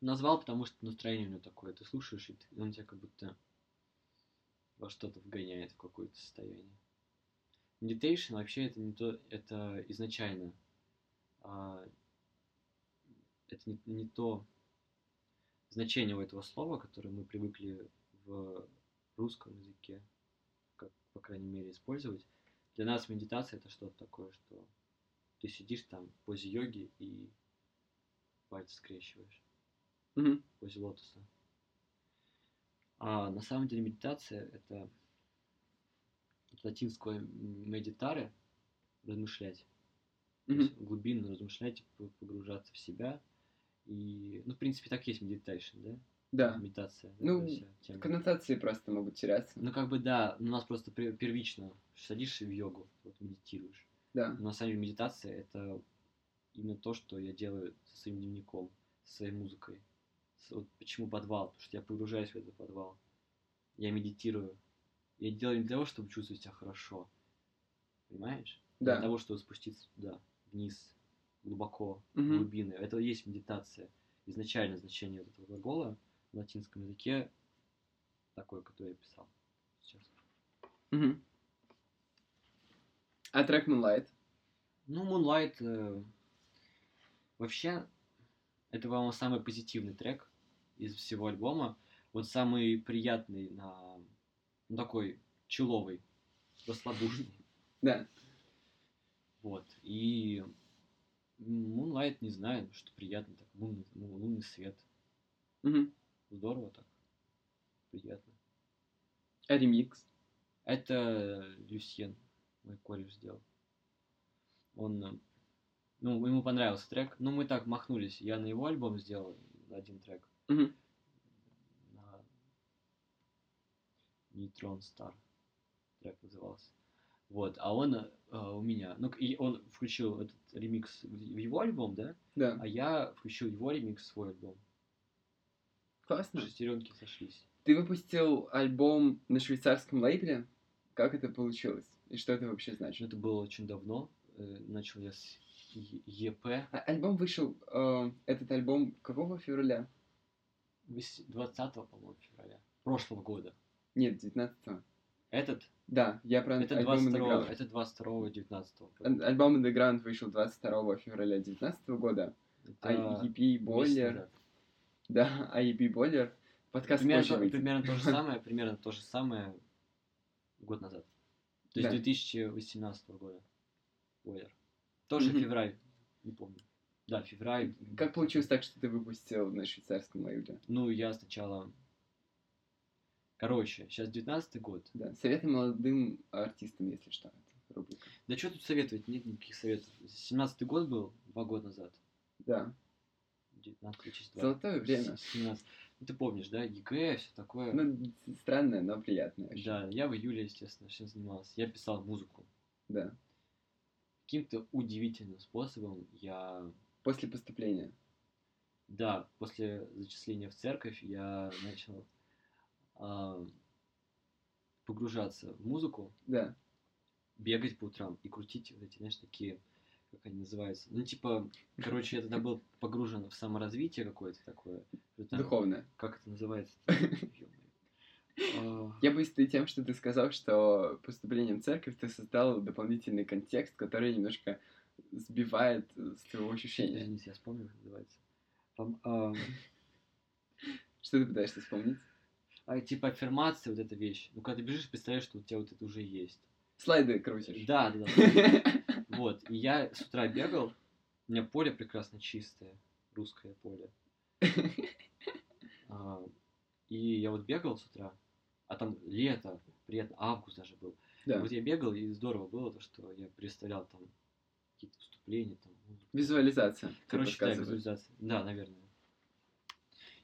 S2: назвал, потому что настроение у него такое. Ты слушаешь, и он тебя как будто во что-то вгоняет в какое-то состояние. Meditation вообще это не то, это изначально а, это не, не то значение у этого слова, которое мы привыкли в русском языке, как, по крайней мере, использовать. Для нас медитация это что-то такое, что ты сидишь там в позе йоги и пальцы скрещиваешь,
S1: Мгм.
S2: в позе лотоса. А на самом деле медитация это от латинского meditare размышлять. То
S1: Мгм.
S2: есть глубинно размышлять, погружаться в себя. И, ну, в принципе, так есть meditation, да?
S1: Да.
S2: Медитация.
S1: Ну,
S2: вся тема.
S1: Коннотации просто могут теряться.
S2: Ну, как бы, да, у нас просто пер- первично садишься в йогу, вот медитируешь.
S1: Да.
S2: Но на самом деле медитация это именно то, что я делаю со своим дневником, со своей музыкой. Вот почему подвал? Потому что я погружаюсь в этот подвал. Я медитирую. Я делаю не для того, чтобы чувствовать себя хорошо. Понимаешь?
S1: Да.
S2: Для того, чтобы спуститься туда, вниз, глубоко, в
S1: Мгм.
S2: глубины. Это и есть медитация. Изначально значение вот этого глагола в латинском языке такое, которое я писал сейчас.
S1: Мгм. А трек Moonlight?
S2: Ну, Moonlight э, вообще это, по-моему, самый позитивный трек из всего альбома. Вот самый приятный на ну, такой человый, расслабушный.
S1: Да.
S2: Вот. И Moonlight, не знаю, что приятно так. Лунный, лунный свет.
S1: Мгм.
S2: Здорово так. Приятно.
S1: А ремикс?
S2: Это Люсьен, мой кореш сделал. Он, э, ну, ему понравился трек. Ну, мы так махнулись. Я на его альбом сделал один трек.
S1: Мгм.
S2: На Neutron Star трек назывался. Вот, а он э, у меня, ну, и он включил этот ремикс в его альбом, да,
S1: Да.
S2: а я включил его ремикс в свой альбом.
S1: Классно.
S2: Шестеренки сошлись.
S1: Ты выпустил альбом на швейцарском лейбле. Как это получилось? И что это вообще значит?
S2: Это было очень давно. Э, Начал я с ЕП.
S1: А альбом вышел, э, этот альбом какого февраля?
S2: Вось- 20 по-моему, февраля. Прошлого года.
S1: Нет, 19
S2: Этот?
S1: Да, я про
S2: Это
S1: альбом
S2: 22
S1: Underground.
S2: это 22 19
S1: Ан- Альбом Underground вышел 22 февраля 2019 года, а EP Boiler, да, а EP Boiler, подкаст
S2: примерно, то, примерно то же самое, примерно то же самое год назад. То есть
S1: Да.
S2: 2018 года. Бойлер. Тоже
S1: Мгм.
S2: февраль, не помню. Да, февраль.
S1: Как получилось так, что ты выпустил на швейцарском лейбле?
S2: Ну, я сначала... Короче, сейчас 19 год.
S1: Да, советы молодым артистам, если что, это рубрика.
S2: Да что тут советовать? Нет никаких советов. 17 год был, два года назад.
S1: Да,
S2: 19 числа.
S1: золотое время.
S2: 17. Ты помнишь, да? ЕГЭ, все такое.
S1: Ну, странное, но приятное. вообще.
S2: да, я в июле, естественно, всем занимался. Я писал музыку.
S1: Да,
S2: Каким-то удивительным способом я...
S1: после поступления.
S2: Да, после зачисления в церковь я начал а, погружаться в музыку,
S1: Да,
S2: бегать по утрам и крутить вот эти, знаешь, такие, как они называются. Ну, типа, короче, я тогда был погружен в саморазвитие какое-то такое. Там-
S1: духовное.
S2: Как это называется? А,
S1: Я ты тем, что ты сказал, что поступлением в церковь ты создал дополнительный контекст, который немножко сбивает с твоего ощущения.
S2: Извините, я вспомнил, как называется. Пом- ам,
S1: Что ты пытаешься вспомнить?
S2: а, типа аффирмация, вот эта вещь. Ну, когда ты бежишь, представляешь, что у тебя вот это уже есть.
S1: Слайды крутишь.
S2: Да, да, да. Вот. И я с утра бегал, у меня поле прекрасно чистое, русское поле. А, И я вот бегал с утра, а там лето, приятно, август даже был. И
S1: Да.
S2: Вот я бегал, и здорово было то, что я представлял там какие-то выступления, там, музыку.
S1: Визуализация.
S2: Короче, да, визуализация. Да, наверное.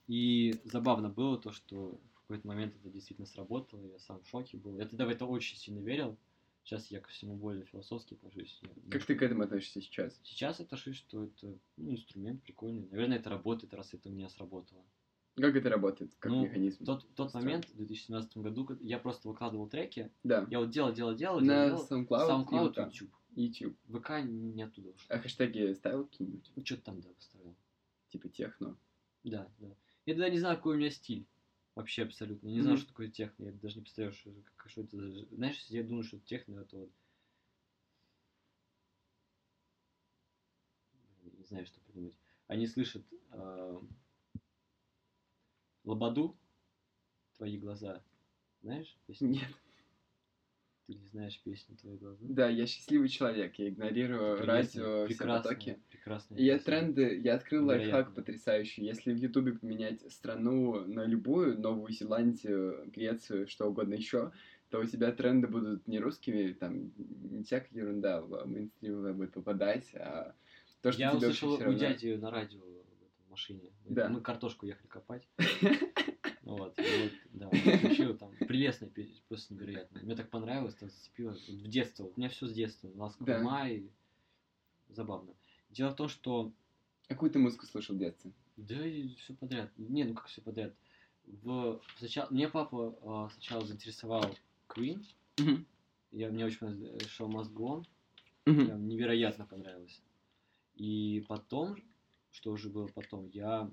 S2: И забавно было то, что в какой-то момент это действительно сработало, я сам в шоке был. Я тогда в это очень сильно верил. Сейчас я ко всему более философски отношусь. Я
S1: Как
S2: немножко-
S1: ты к этому относишься сейчас?
S2: Сейчас отношусь, что это ну, инструмент прикольный. Наверное, это работает, раз это у меня сработало.
S1: Как это работает? Как
S2: Ну,
S1: механизм?
S2: Тот, тот момент, в 2017 году, когда я просто выкладывал треки,
S1: Да.
S2: я вот делал, делал, делал,
S1: На
S2: делал.
S1: SoundCloud,
S2: SoundCloud,
S1: и ВК.
S2: YouTube.
S1: YouTube.
S2: ВК не оттуда ушло.
S1: А хэштеги ставил какие-нибудь?
S2: Ну, что-то там, да, поставил.
S1: Типа техно.
S2: Да, да. Я тогда не знаю, какой у меня стиль. Вообще абсолютно. Я не
S1: Мгм.
S2: знаю, что такое техно. Я даже не представляю, что, что это. за- Знаешь, я думаю, что техно это вот... Не знаю, что придумать. Они слышат э, Лободу, твои глаза. Знаешь? песню?
S1: Нет.
S2: Ты не знаешь песню твои глаза?
S1: Да, я счастливый человек. Я игнорирую
S2: Прелестно,
S1: радио, все
S2: прекрасно,
S1: потоки.
S2: прекрасная
S1: И я тренды, я открыл лайфхак
S2: Невероятно.
S1: потрясающий. Если в Ютубе поменять страну на любую, Новую Зеландию, Грецию, что угодно еще, то у тебя тренды будут не русскими, там не всякая ерунда в мейнстримовое будет попадать, а то, что
S2: Я услышал у
S1: равно.
S2: дяди на радио в машине.
S1: Да.
S2: Мы картошку ехали копать. Вот, вот, да, включил там прелестная песня, просто невероятно. Мне так понравилось, так зацепило. В детство, у меня все с детства. Ласковый
S1: Да.
S2: май. Забавно. Дело в том, что
S1: Какую ты музыку слушал в детстве?
S2: да все подряд. Не, ну как все подряд. В, сначала, мне папа а, сначала заинтересовал Queen.
S1: Мгм.
S2: Я, мне очень понравилось Show Must Go.
S1: Мгм.
S2: Прям невероятно понравилось. И потом, что уже было потом, я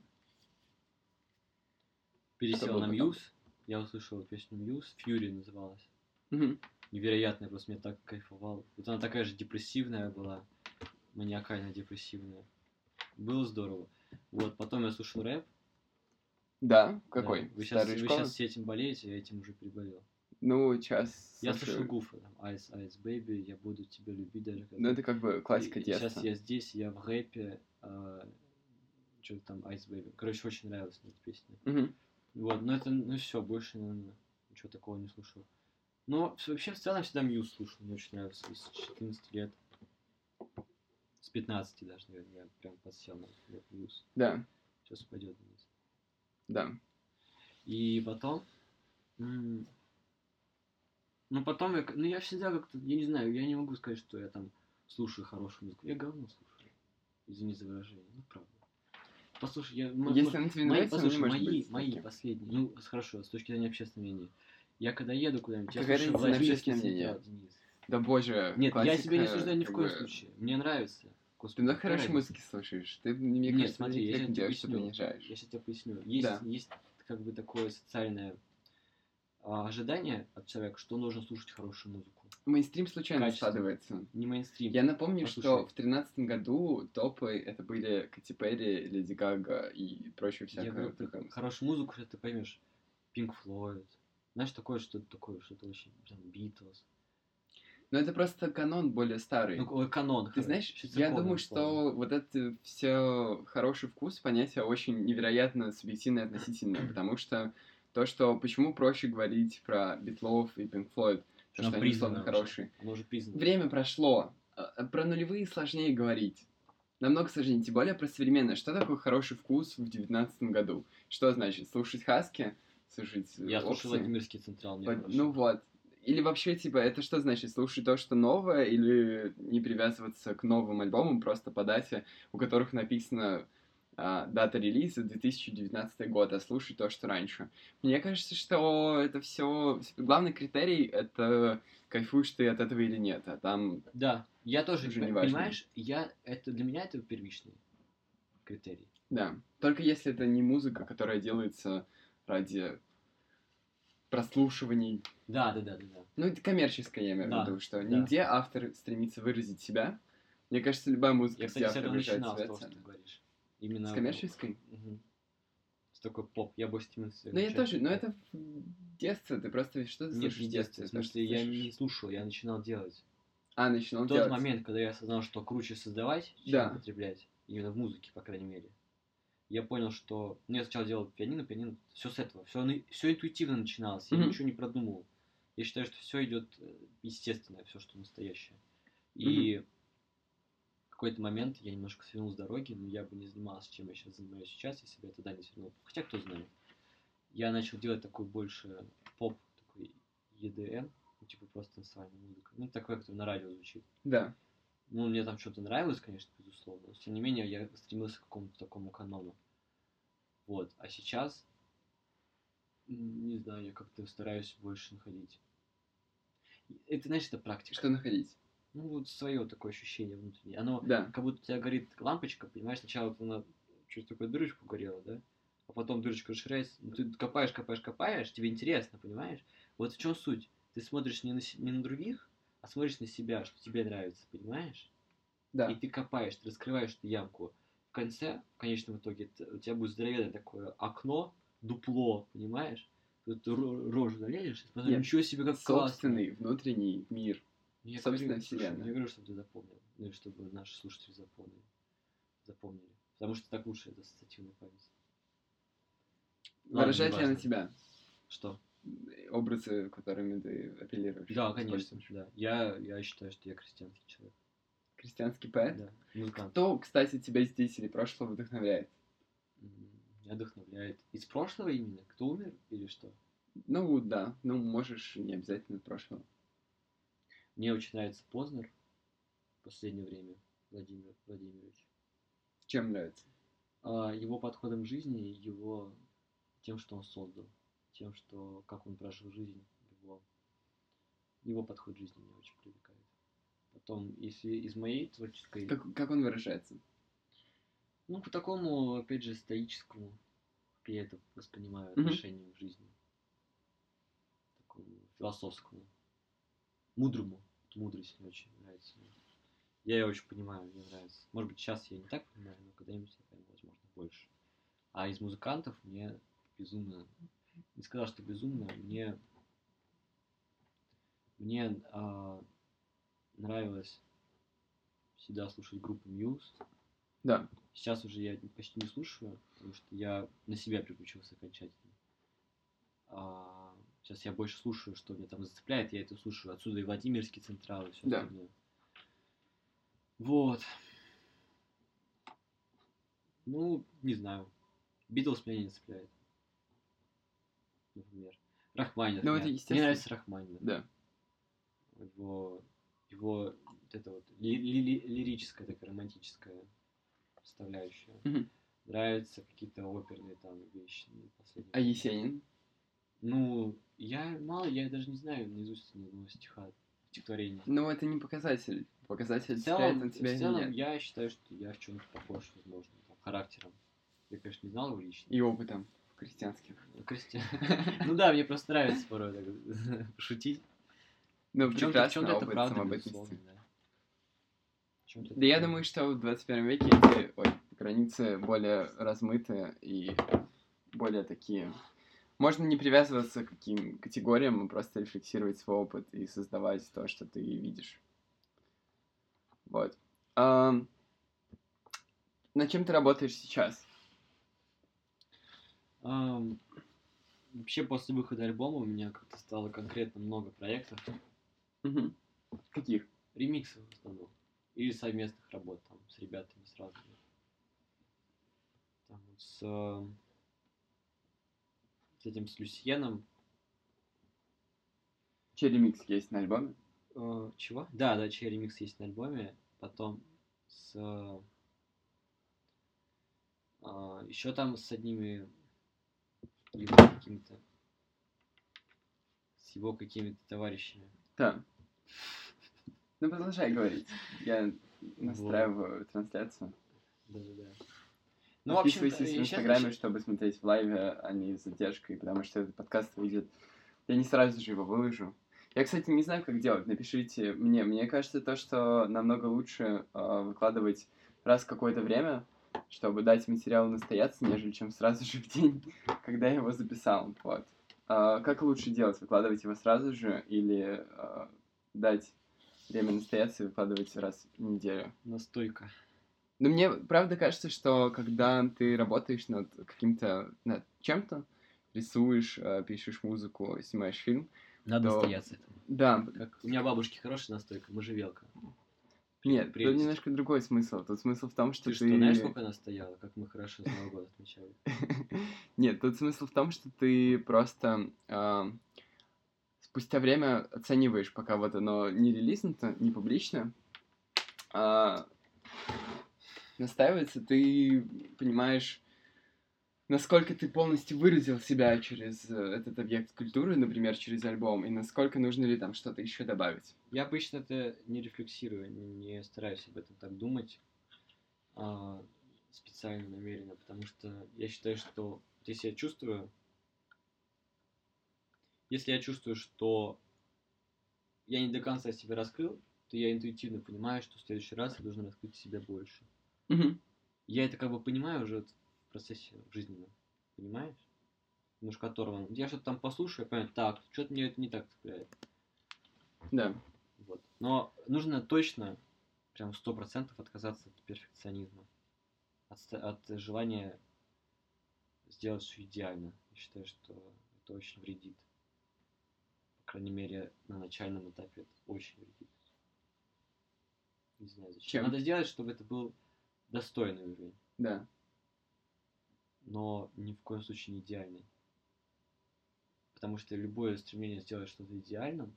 S2: пересел на? Мьюз, я услышал песню Мьюз, Fury называлась.
S1: Мгм.
S2: Невероятно, просто мне так кайфовал. Вот она такая же депрессивная была, маниакально депрессивная. Было здорово. Вот, потом я слушал рэп.
S1: Да,
S2: Да.
S1: какой?
S2: Вы сейчас, вы сейчас этим болеете, я этим уже приболел.
S1: Ну, сейчас...
S2: Я
S1: слушаю.
S2: слушал Гуфа, там, Ice Ice Baby, я буду тебя любить даже когда...
S1: Ну, это как бы классика детства.
S2: Сейчас я здесь, я в рэпе, что там, Ice Baby. Короче, очень нравилась мне эта песня.
S1: Мгм.
S2: Вот, но это, ну все, больше, наверное, ничего такого не слушал. Но вообще в целом всегда Мьюз слушал, мне очень нравился с 14 лет. С 15 даже, наверное, я прям подсел на Мьюз.
S1: Да,
S2: Сейчас упадет вниз.
S1: да.
S2: И потом... Ну, потом я... Ну, я всегда как-то... Я не знаю, я не могу сказать, что я там слушаю хорошую музыку. Я говно слушаю. Извини за выражение. Ну, правда. Послушай, я...
S1: Если она тебе
S2: мои,
S1: нравится, она не
S2: послушай,
S1: может
S2: мои,
S1: быть
S2: мои
S1: таким.
S2: последние... Ну, хорошо, с точки зрения общественного мнения. Я когда еду куда-нибудь, я слушаю Владимирский
S1: мнение?
S2: Денис.
S1: Да боже,
S2: Нет, я
S1: классика,
S2: тебя не осуждаю ни в коем
S1: бы,
S2: случае. Мне нравится.
S1: Ты
S2: Господи, какая
S1: хорошей
S2: разница?
S1: музыки слушаешь. Ты, мне
S2: Нет,
S1: кажется,
S2: смотри, я
S1: ты
S2: сейчас тебе
S1: делаешь, что
S2: поясню. Я сейчас тебе поясню. Есть,
S1: Да.
S2: есть как бы такое социальное а, ожидание от человека, что он должен слушать хорошую музыку.
S1: Мейнстрим случайно
S2: Качество.
S1: складывается.
S2: Не мейнстрим.
S1: Я напомню,
S2: Послушай.
S1: что в тринадцатом году топы это были Кэти Перри, Леди Гага и прочее
S2: Я
S1: всякое.
S2: говорю про
S1: такое.
S2: хорошую музыку, что ты поймешь. Pink Floyd. Знаешь, такое что-то такое, что-то очень прям Beatles.
S1: Но это просто канон более старый.
S2: Ну, канон.
S1: Ты
S2: короче,
S1: знаешь, я думаю, что вот это все хороший вкус, понятие очень невероятно субъективное и относительное, потому что то, что почему проще говорить про Битлов и Pink Floyd, то,
S2: Оно
S1: что они
S2: признано
S1: условно
S2: уже.
S1: хорошие.
S2: Уже признано.
S1: Время прошло. А, а Про нулевые сложнее говорить. Намного сложнее, тем более про современное. Что такое хороший вкус в девятнадцатом году? Что значит? Слушать Хаски? Слушать э,
S2: Я слушал
S1: Окси?
S2: Владимирский централ. мне
S1: Под-. Ну вот. Или вообще, типа, это что значит? Слушать то, что новое, или не привязываться к новым альбомам просто по дате, у которых написано дата релиза 2019 год, а слушать то, что раньше. Мне кажется, что это все... Главный критерий — это кайфуешь ты от этого или нет, а там...
S2: Да, я тоже,
S1: Уже не важно.
S2: понимаешь, я, это, для меня это первичный критерий.
S1: Да. Только если это не музыка, которая делается ради прослушиваний.
S2: Да, да, да, да, да.
S1: Ну, это коммерческое, я имею в
S2: Да,
S1: виду, что
S2: да.
S1: нигде автор стремится выразить себя. Мне кажется, любая музыка,
S2: Я, кстати,
S1: автор выражает себя,
S2: Именно
S1: С коммерческой?
S2: Мгм. С такой поп. Я больше стремился...
S1: Ну, я тоже, но это в детстве, ты просто что ты
S2: Нет,
S1: в детстве?
S2: В смысле, я не слушал, я начинал делать.
S1: А, начинал
S2: В тот
S1: делать.
S2: момент, когда я осознал, что круче создавать, чем
S1: Да.
S2: потреблять, именно в музыке, по крайней мере, я понял, что... Ну, я сначала делал пианино, пианино, все с этого, все, все интуитивно начиналось, я
S1: Мгм.
S2: ничего не продумывал. Я считаю, что все идет естественное, все, что настоящее. И в какой-то момент я немножко свернул с дороги, но я бы не занимался, чем я сейчас занимаюсь сейчас, если бы я тогда не свернул. Хотя, кто знает. Я начал делать такой больше поп, такой EDM, ну, типа просто танцевальная музыка. Ну, такое, которое на радио звучит.
S1: Да.
S2: Ну, мне там что-то нравилось, конечно, безусловно, но тем не менее я стремился к какому-то такому канону. Вот. А сейчас, не знаю, я как-то стараюсь больше находить. Это, знаешь, это практика.
S1: Что находить?
S2: Ну, вот свое такое ощущение внутреннее. Оно
S1: Да.
S2: как будто у тебя горит лампочка, понимаешь, сначала она через такую дырочку горела, да? А потом дырочка расширяется. Ну, ты копаешь, копаешь, копаешь, тебе интересно, понимаешь? Вот в чем суть. Ты смотришь не на, не на других, а смотришь на себя, что тебе нравится, понимаешь?
S1: Да.
S2: И ты копаешь, ты раскрываешь эту ямку. В конце, в конечном итоге, у тебя будет здоровенное такое окно, дупло, понимаешь? Тут ро- рожу залезешь, и смотри,
S1: Нет,
S2: ничего себе, как классно.
S1: Собственный внутренний мир.
S2: Я
S1: собственная
S2: говорю, слушай,
S1: вселенная.
S2: Я говорю, чтобы ты запомнил. Ну и чтобы наши слушатели запомнили. Запомнили. Потому что так лучше, это ассоциативная память.
S1: Выражать ли на
S2: неважно.
S1: тебя
S2: Что?
S1: образы, которыми ты апеллируешь?
S2: Да, конечно. Да. Я, я считаю, что я крестьянский человек.
S1: Крестьянский поэт?
S2: Да. Музыкант.
S1: Кто, кстати, тебя из деятелей прошлого вдохновляет?
S2: Меня вдохновляет. Из прошлого именно? Кто умер или что?
S1: Ну, да. Ну, можешь не обязательно прошлого.
S2: Мне очень нравится Познер в последнее время. Владимир Владимирович.
S1: Чем нравится?
S2: А, его подходом к жизни, его тем, что он создал, тем, что как он прожил жизнь, его, его подход к жизни меня очень привлекает. Потом, если из моей творческой,
S1: Как, как он выражается?
S2: ну, по такому, опять же, стоическому, как я это воспринимаю, отношению к жизни, такому философскому, мудрому, мудрость мне очень нравится. Я ее очень понимаю, мне нравится. Может быть, сейчас я не так понимаю, но когда-нибудь я пойму, возможно, больше. А из музыкантов мне безумно, не сказал, что безумно, мне, мне а, нравилось всегда слушать группу Muse.
S1: Да.
S2: Сейчас уже я почти не слушаю, потому что я на себя переключился окончательно. А, сейчас я больше слушаю, что меня там зацепляет, я это слушаю. Отсюда и Владимирский Централ, и все
S1: Да.
S2: остальное. Вот. Ну, не знаю. Битлз меня не цепляет. Например. Рахманинов.
S1: Ну,
S2: мне-
S1: это
S2: Мне
S1: естественно.
S2: нравится Рахманинов.
S1: Да.
S2: Его, его вот это вот ли- ли- ли- лирическая, такая романтическая составляющая.
S1: Мгм.
S2: Нравятся какие-то оперные там вещи. последние.
S1: А Есенин?
S2: Ну, я мало, я даже не знаю наизусть ни одного стиха, стихотворения.
S1: Ну, это не показатель. Показатель,
S2: В целом,
S1: он тебя
S2: в целом
S1: нет.
S2: я считаю, что я в чем-то похож, возможно, там, характером. Я, конечно, не знал его лично.
S1: И опытом крестьянских.
S2: Ну, Кристи- Ну да, мне просто нравится порой так пошутить.
S1: Ну,
S2: В чём-то это правда, безусловно, да.
S1: Я думаю, что в 21 веке эти ой, границы более размыты и более такие... Можно не привязываться к каким категориям, а просто рефлексировать свой опыт и создавать то, что ты видишь. Вот. Ам, над чем ты работаешь сейчас?
S2: Ам, Вообще, после выхода альбома у меня как-то стало конкретно много проектов.
S1: Мгм. Каких?
S2: Ремиксов в основном. Или совместных работ там с ребятами, с разными. Там с, с этим, с Люсьеном.
S1: Чей ремикс есть на альбоме?
S2: Э, чего? Да, да, чей ремикс есть на альбоме. Потом с... еще там с одними его какими-то... С его какими-то товарищами.
S1: Да. Ну, продолжай говорить. Я настраиваю трансляцию.
S2: Да-да-да. Ну, в общем,
S1: Подписывайтесь в Инстаграме, чтобы смотреть в лайве, а не с задержкой, потому что этот подкаст выйдет я не сразу же его выложу. Я, кстати, не знаю, как делать. Напишите мне. Мне кажется, то, что намного лучше э, выкладывать раз в какое-то время, чтобы дать материалу настояться, нежели чем сразу же в день, когда я его записал. Вот. А, как лучше делать? Выкладывать его сразу же или а, дать время настояться и выкладывать раз в неделю?
S2: Настойка.
S1: Ну, мне правда кажется, что когда ты работаешь над каким-то, над чем-то, рисуешь, а, пишешь музыку, снимаешь фильм,
S2: Надо
S1: то-
S2: настояться этому.
S1: Да,
S2: Как у меня бабушки хорошая настойка, можжевелка.
S1: нет, тут
S2: Прелесть.
S1: немножко другой смысл. Тут смысл в том, что
S2: Ты
S1: ты...
S2: что, знаешь, сколько она стояла? Как мы хорошо с Нового года отмечали.
S1: Нет, тут смысл в том, что ты просто а, спустя время оцениваешь, пока вот оно не релизнуто, не публично, а, настаивается, ты понимаешь, насколько ты полностью выразил себя через э, этот объект культуры, например, через альбом, и насколько нужно ли там что-то еще добавить.
S2: Я обычно это не рефлексирую, не, стараюсь об этом так думать а, специально, намеренно, потому что я считаю, что если я чувствую, если я чувствую, что я не до конца себя раскрыл, то я интуитивно понимаю, что в следующий раз я должен раскрыть себя больше.
S1: Мгм.
S2: Я это как бы понимаю уже в процессе жизненном, понимаешь? Немножко оторван. Я что-то там послушаю, я понимаю, так, что-то мне это не так цепляет.
S1: Да.
S2: Вот. Но нужно точно, прям сто процентов отказаться от перфекционизма, от, от желания сделать все идеально. Я считаю, что это очень вредит. По крайней мере, на начальном этапе это очень вредит. Не знаю зачем.
S1: Чем?
S2: Надо сделать, чтобы это был достойный уровень,
S1: Да.
S2: но ни в коем случае не идеальный. Потому что любое стремление сделать что-то идеальным,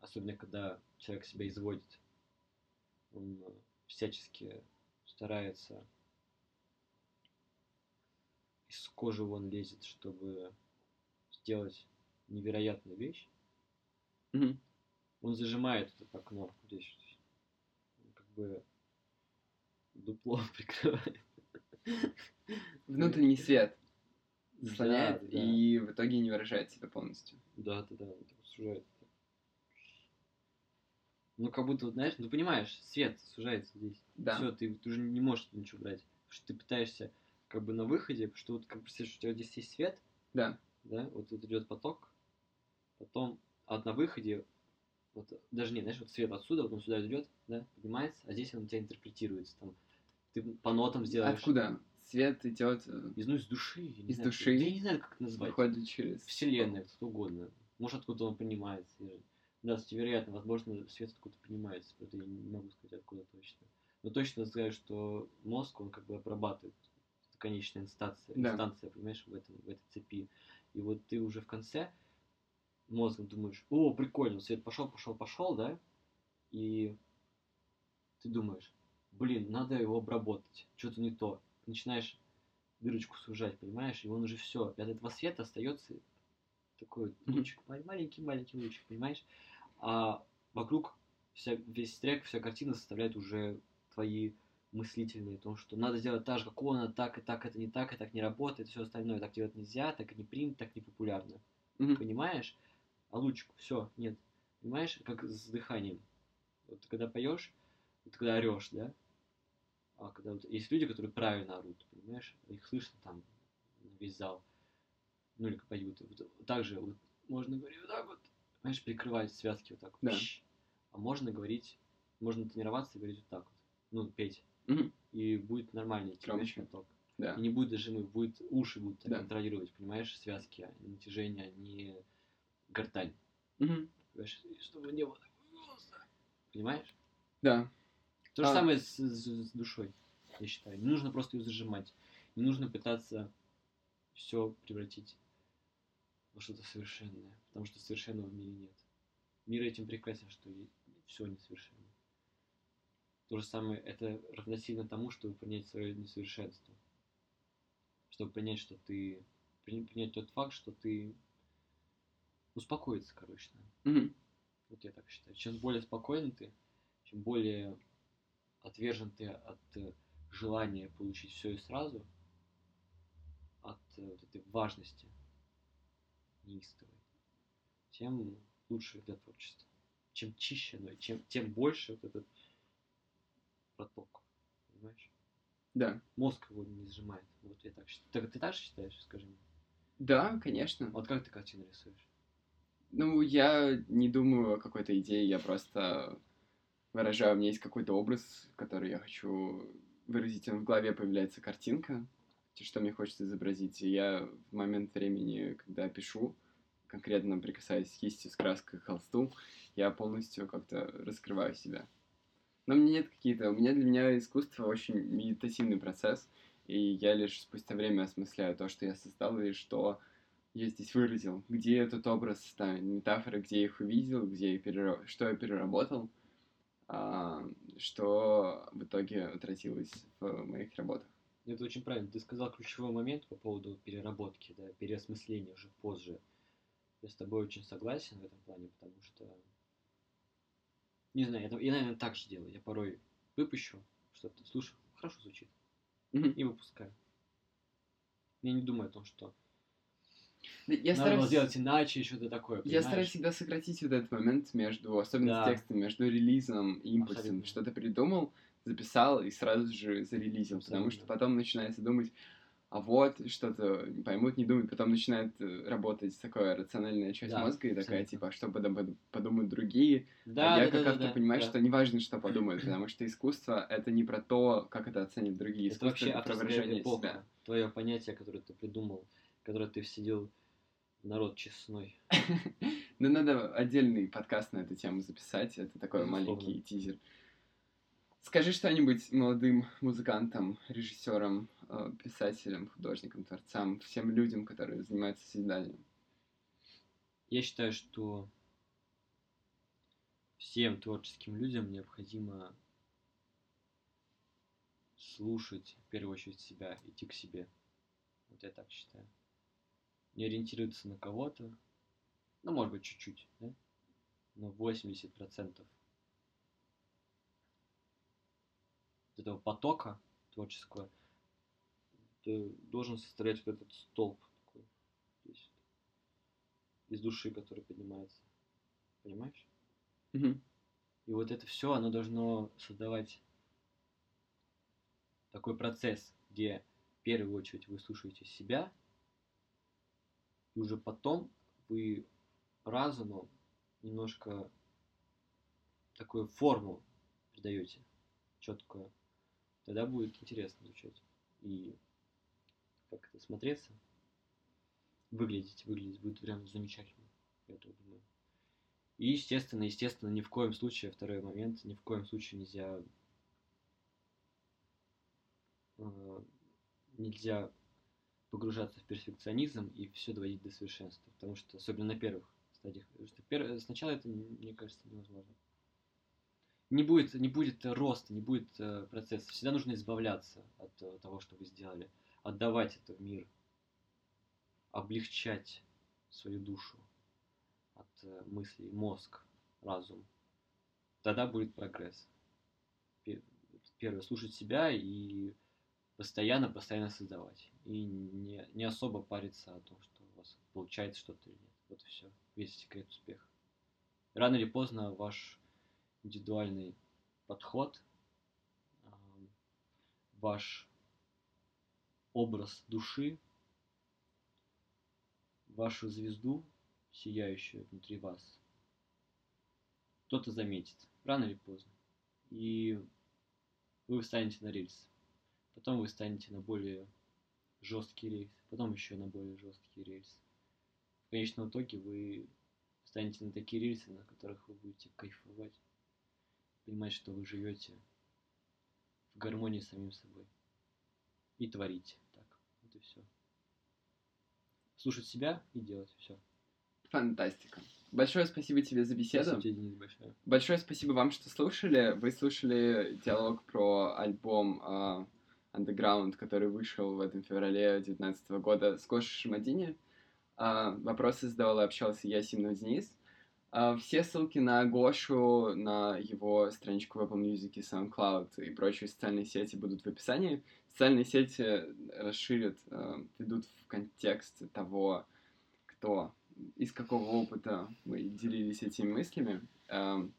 S2: особенно когда человек себя изводит, он всячески старается из кожи вон лезет, чтобы сделать невероятную вещь,
S1: Мгм.
S2: Он зажимает это окно здесь, он как бы дупло прикрывает.
S1: Внутренний свет
S2: Да,
S1: заслоняет
S2: да.
S1: и в итоге не выражает себя полностью.
S2: Да, да, да, так сужает. Ну, как будто, вот, знаешь, ну, понимаешь, свет сужается здесь.
S1: Да.
S2: Все, ты, ты уже не можешь ничего брать. Потому что ты пытаешься как бы на выходе, потому что вот как представляешь, у тебя здесь есть свет,
S1: Да.
S2: да, вот тут идет поток, потом, а вот на выходе, вот даже не, знаешь, вот свет отсюда, вот он сюда идет, да, поднимается, а здесь он у тебя интерпретируется, там, ты по нотам сделаешь.
S1: Откуда? Свет идет, э,
S2: Из, ну, из души.
S1: Из
S2: знаю,
S1: души?
S2: Я не знаю, как это назвать.
S1: выходит через...
S2: Вселенная, кто угодно. Может, откуда он понимается. Да, вероятно, возможно, свет откуда понимается. Это я не могу сказать, откуда точно. Но точно знаю, что мозг, он как бы обрабатывает. Конечная инстанция,
S1: Да.
S2: инстанция, понимаешь, в, этом, в этой цепи. И вот ты уже в конце мозгом думаешь, о, прикольно, свет пошел, пошел, пошел, да? И ты думаешь, блин, надо его обработать, что-то не то. Начинаешь дырочку сужать, понимаешь, и он уже все. И от этого света остается такой лучик, ма- маленький-маленький лучик, понимаешь? А вокруг вся, весь трек, вся картина составляет уже твои мыслительные, о том, что надо сделать так же, как он, а так и так это не так, и так не работает, все остальное так делать нельзя, так и не принято, так не популярно.
S1: Мгм.
S2: Понимаешь? А лучик, все, нет. Понимаешь, как с дыханием. Вот когда поешь, вот когда орешь, да? А когда вот есть люди, которые правильно орут, понимаешь? Их слышно там весь зал. Ну или поют. Вот так же вот можно говорить вот так вот, понимаешь, прикрывать связки вот так вот.
S1: Да.
S2: А можно говорить, можно тренироваться и говорить вот так вот. Ну, петь.
S1: Мгм.
S2: И будет нормальный
S1: Громче.
S2: поток.
S1: Да.
S2: И не будет зажимы, будет уши будут
S1: Да.
S2: контролировать, понимаешь, связки, а натяжение, а не гортань. И чтобы не было. Понимаешь?
S1: Да.
S2: То же
S1: А.
S2: самое с, с- с душой, я считаю. Не нужно просто ее зажимать. Не нужно пытаться все превратить во что-то совершенное. Потому что совершенного в мире нет. Мир этим прекрасен, что все несовершенно. То же самое, это равносильно тому, чтобы принять свое несовершенство. Чтобы принять, что ты... при- Принять тот факт, что ты... Успокоиться, короче. надо.
S1: Мгм.
S2: Вот я так считаю. Чем более спокойный ты, чем более отвержен ты от э, желания получить все и сразу, от вот этой важности неистовой, тем лучше для творчества. Чем чище оно, чем, тем больше вот этот проток. Понимаешь?
S1: Да.
S2: Мозг его не сжимает. Вот я так считаю. Ты, ты так же считаешь, скажи мне?
S1: Да, конечно.
S2: Вот как ты картину рисуешь?
S1: Ну, я не думаю о какой-то идее, я просто выражаю, у меня есть какой-то образ, который я хочу выразить, в голове появляется картинка, что мне хочется изобразить, и я в момент времени, когда пишу, конкретно прикасаясь кистью с краской к холсту, я полностью как-то раскрываю себя. Но меня нет какие-то... У меня для меня искусство очень медитативный процесс, и я лишь спустя время осмысляю то, что я создал, и что я здесь выразил, где этот образ, да, метафоры, где я их увидел, где я перераб... что я переработал, а, что в итоге отразилось в моих работах.
S2: Это очень правильно. Ты сказал ключевой момент по поводу переработки, да, переосмысления уже позже. Я с тобой очень согласен в этом плане, потому что... Не знаю, я, я наверное, так же делаю. Я порой выпущу что-то, слушаю, хорошо звучит, и выпускаю. Я не думаю о том, что
S1: Я
S2: надо было
S1: стараюсь...
S2: сделать иначе, что-то такое.
S1: Я
S2: понимаешь?
S1: стараюсь всегда сократить вот этот момент между, особенно
S2: Да.
S1: с текстом, между релизом и импульсом.
S2: Абсолютно.
S1: Что-то придумал, записал и сразу же зарелизил, потому что
S2: Абсолютно.
S1: потом начинается думать, а вот что-то не поймут, не думают, потом начинает э, работать такая рациональная часть
S2: Да,
S1: мозга и такая
S2: абсолютно.
S1: типа, а что потом подумают другие,
S2: Да,
S1: а я
S2: да,
S1: как
S2: да,
S1: автор
S2: да,
S1: понимаю,
S2: да.
S1: что неважно, что подумают, потому что искусство — это не про то, как это оценят другие.
S2: Это
S1: Искусство
S2: вообще —
S1: это про выражение себя.
S2: Твое понятие, которое ты придумал, которое ты всидел в народ честной.
S1: Ну, надо отдельный подкаст на эту тему записать. Это такой маленький тизер. Скажи что-нибудь молодым музыкантам, режиссерам, э, писателям, художникам, творцам, всем людям, которые занимаются созиданием.
S2: Я считаю, что всем творческим людям необходимо слушать, в первую очередь, себя, идти к себе. Вот я так считаю. Не ориентироваться на кого-то, ну, может быть, чуть-чуть, да? Но 80% этого потока творческого ты должен составлять вот этот столб такой, то есть из души, который поднимается. Понимаешь?
S1: Мгм.
S2: И вот это все, оно должно создавать такой процесс, где в первую очередь вы слушаете себя, и уже потом вы разумом немножко такую форму придаете четкую. Тогда будет интересно изучать. И как это смотреться, выглядеть, выглядеть будет прям замечательно. Я так думаю. И, естественно, естественно, ни в коем случае, второй момент, ни в коем случае нельзя э, нельзя погружаться в перфекционизм и все доводить до совершенства. Потому что, особенно на первых стадиях, что пер- сначала это, мне кажется, невозможно. Не будет, не будет роста, не будет э, процесса. Всегда нужно избавляться от э, того, что вы сделали. Отдавать это в мир. Облегчать свою душу от э, мыслей, мозг, разум. Тогда будет прогресс. Пе- Первое, слушать себя и постоянно, постоянно создавать. И не, не особо париться о том, что у вас получается что-то или нет. Вот и все. Весь секрет успеха. Рано или поздно ваш индивидуальный подход, ваш образ души, вашу звезду, сияющую внутри вас, кто-то заметит, рано или поздно. И вы встанете на рельсы. Потом вы станете на более жесткий рельс, потом еще на более жесткий рельс. В конечном итоге вы станете на такие рельсы, на которых вы будете кайфовать, понимать, что вы живете в гармонии с самим собой и творите так. Вот и все. Слушать себя и делать все.
S1: Фантастика. Большое спасибо тебе за беседу.
S2: Спасибо тебе, Денис, большое.
S1: Большое спасибо вам, что слушали. Вы слушали диалог про альбом а, Underground, который вышел в этом феврале 2019 года с Гошей Шамадини. А, вопросы задавал и общался я, Симнов Денис. А, все ссылки на Гошу, на его страничку в Apple Music, SoundCloud и прочие социальные сети будут в описании. Социальные сети расширят, э, ведут в контекст того, кто, из какого опыта мы делились этими мыслями. Эм,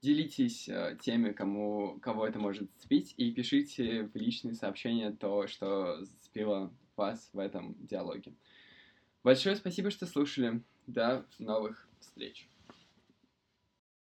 S1: делитесь э, теми, кому, кого это может зацепить, и пишите в личные сообщения то, что зацепило вас в этом диалоге. Большое спасибо, что слушали. До новых встреч.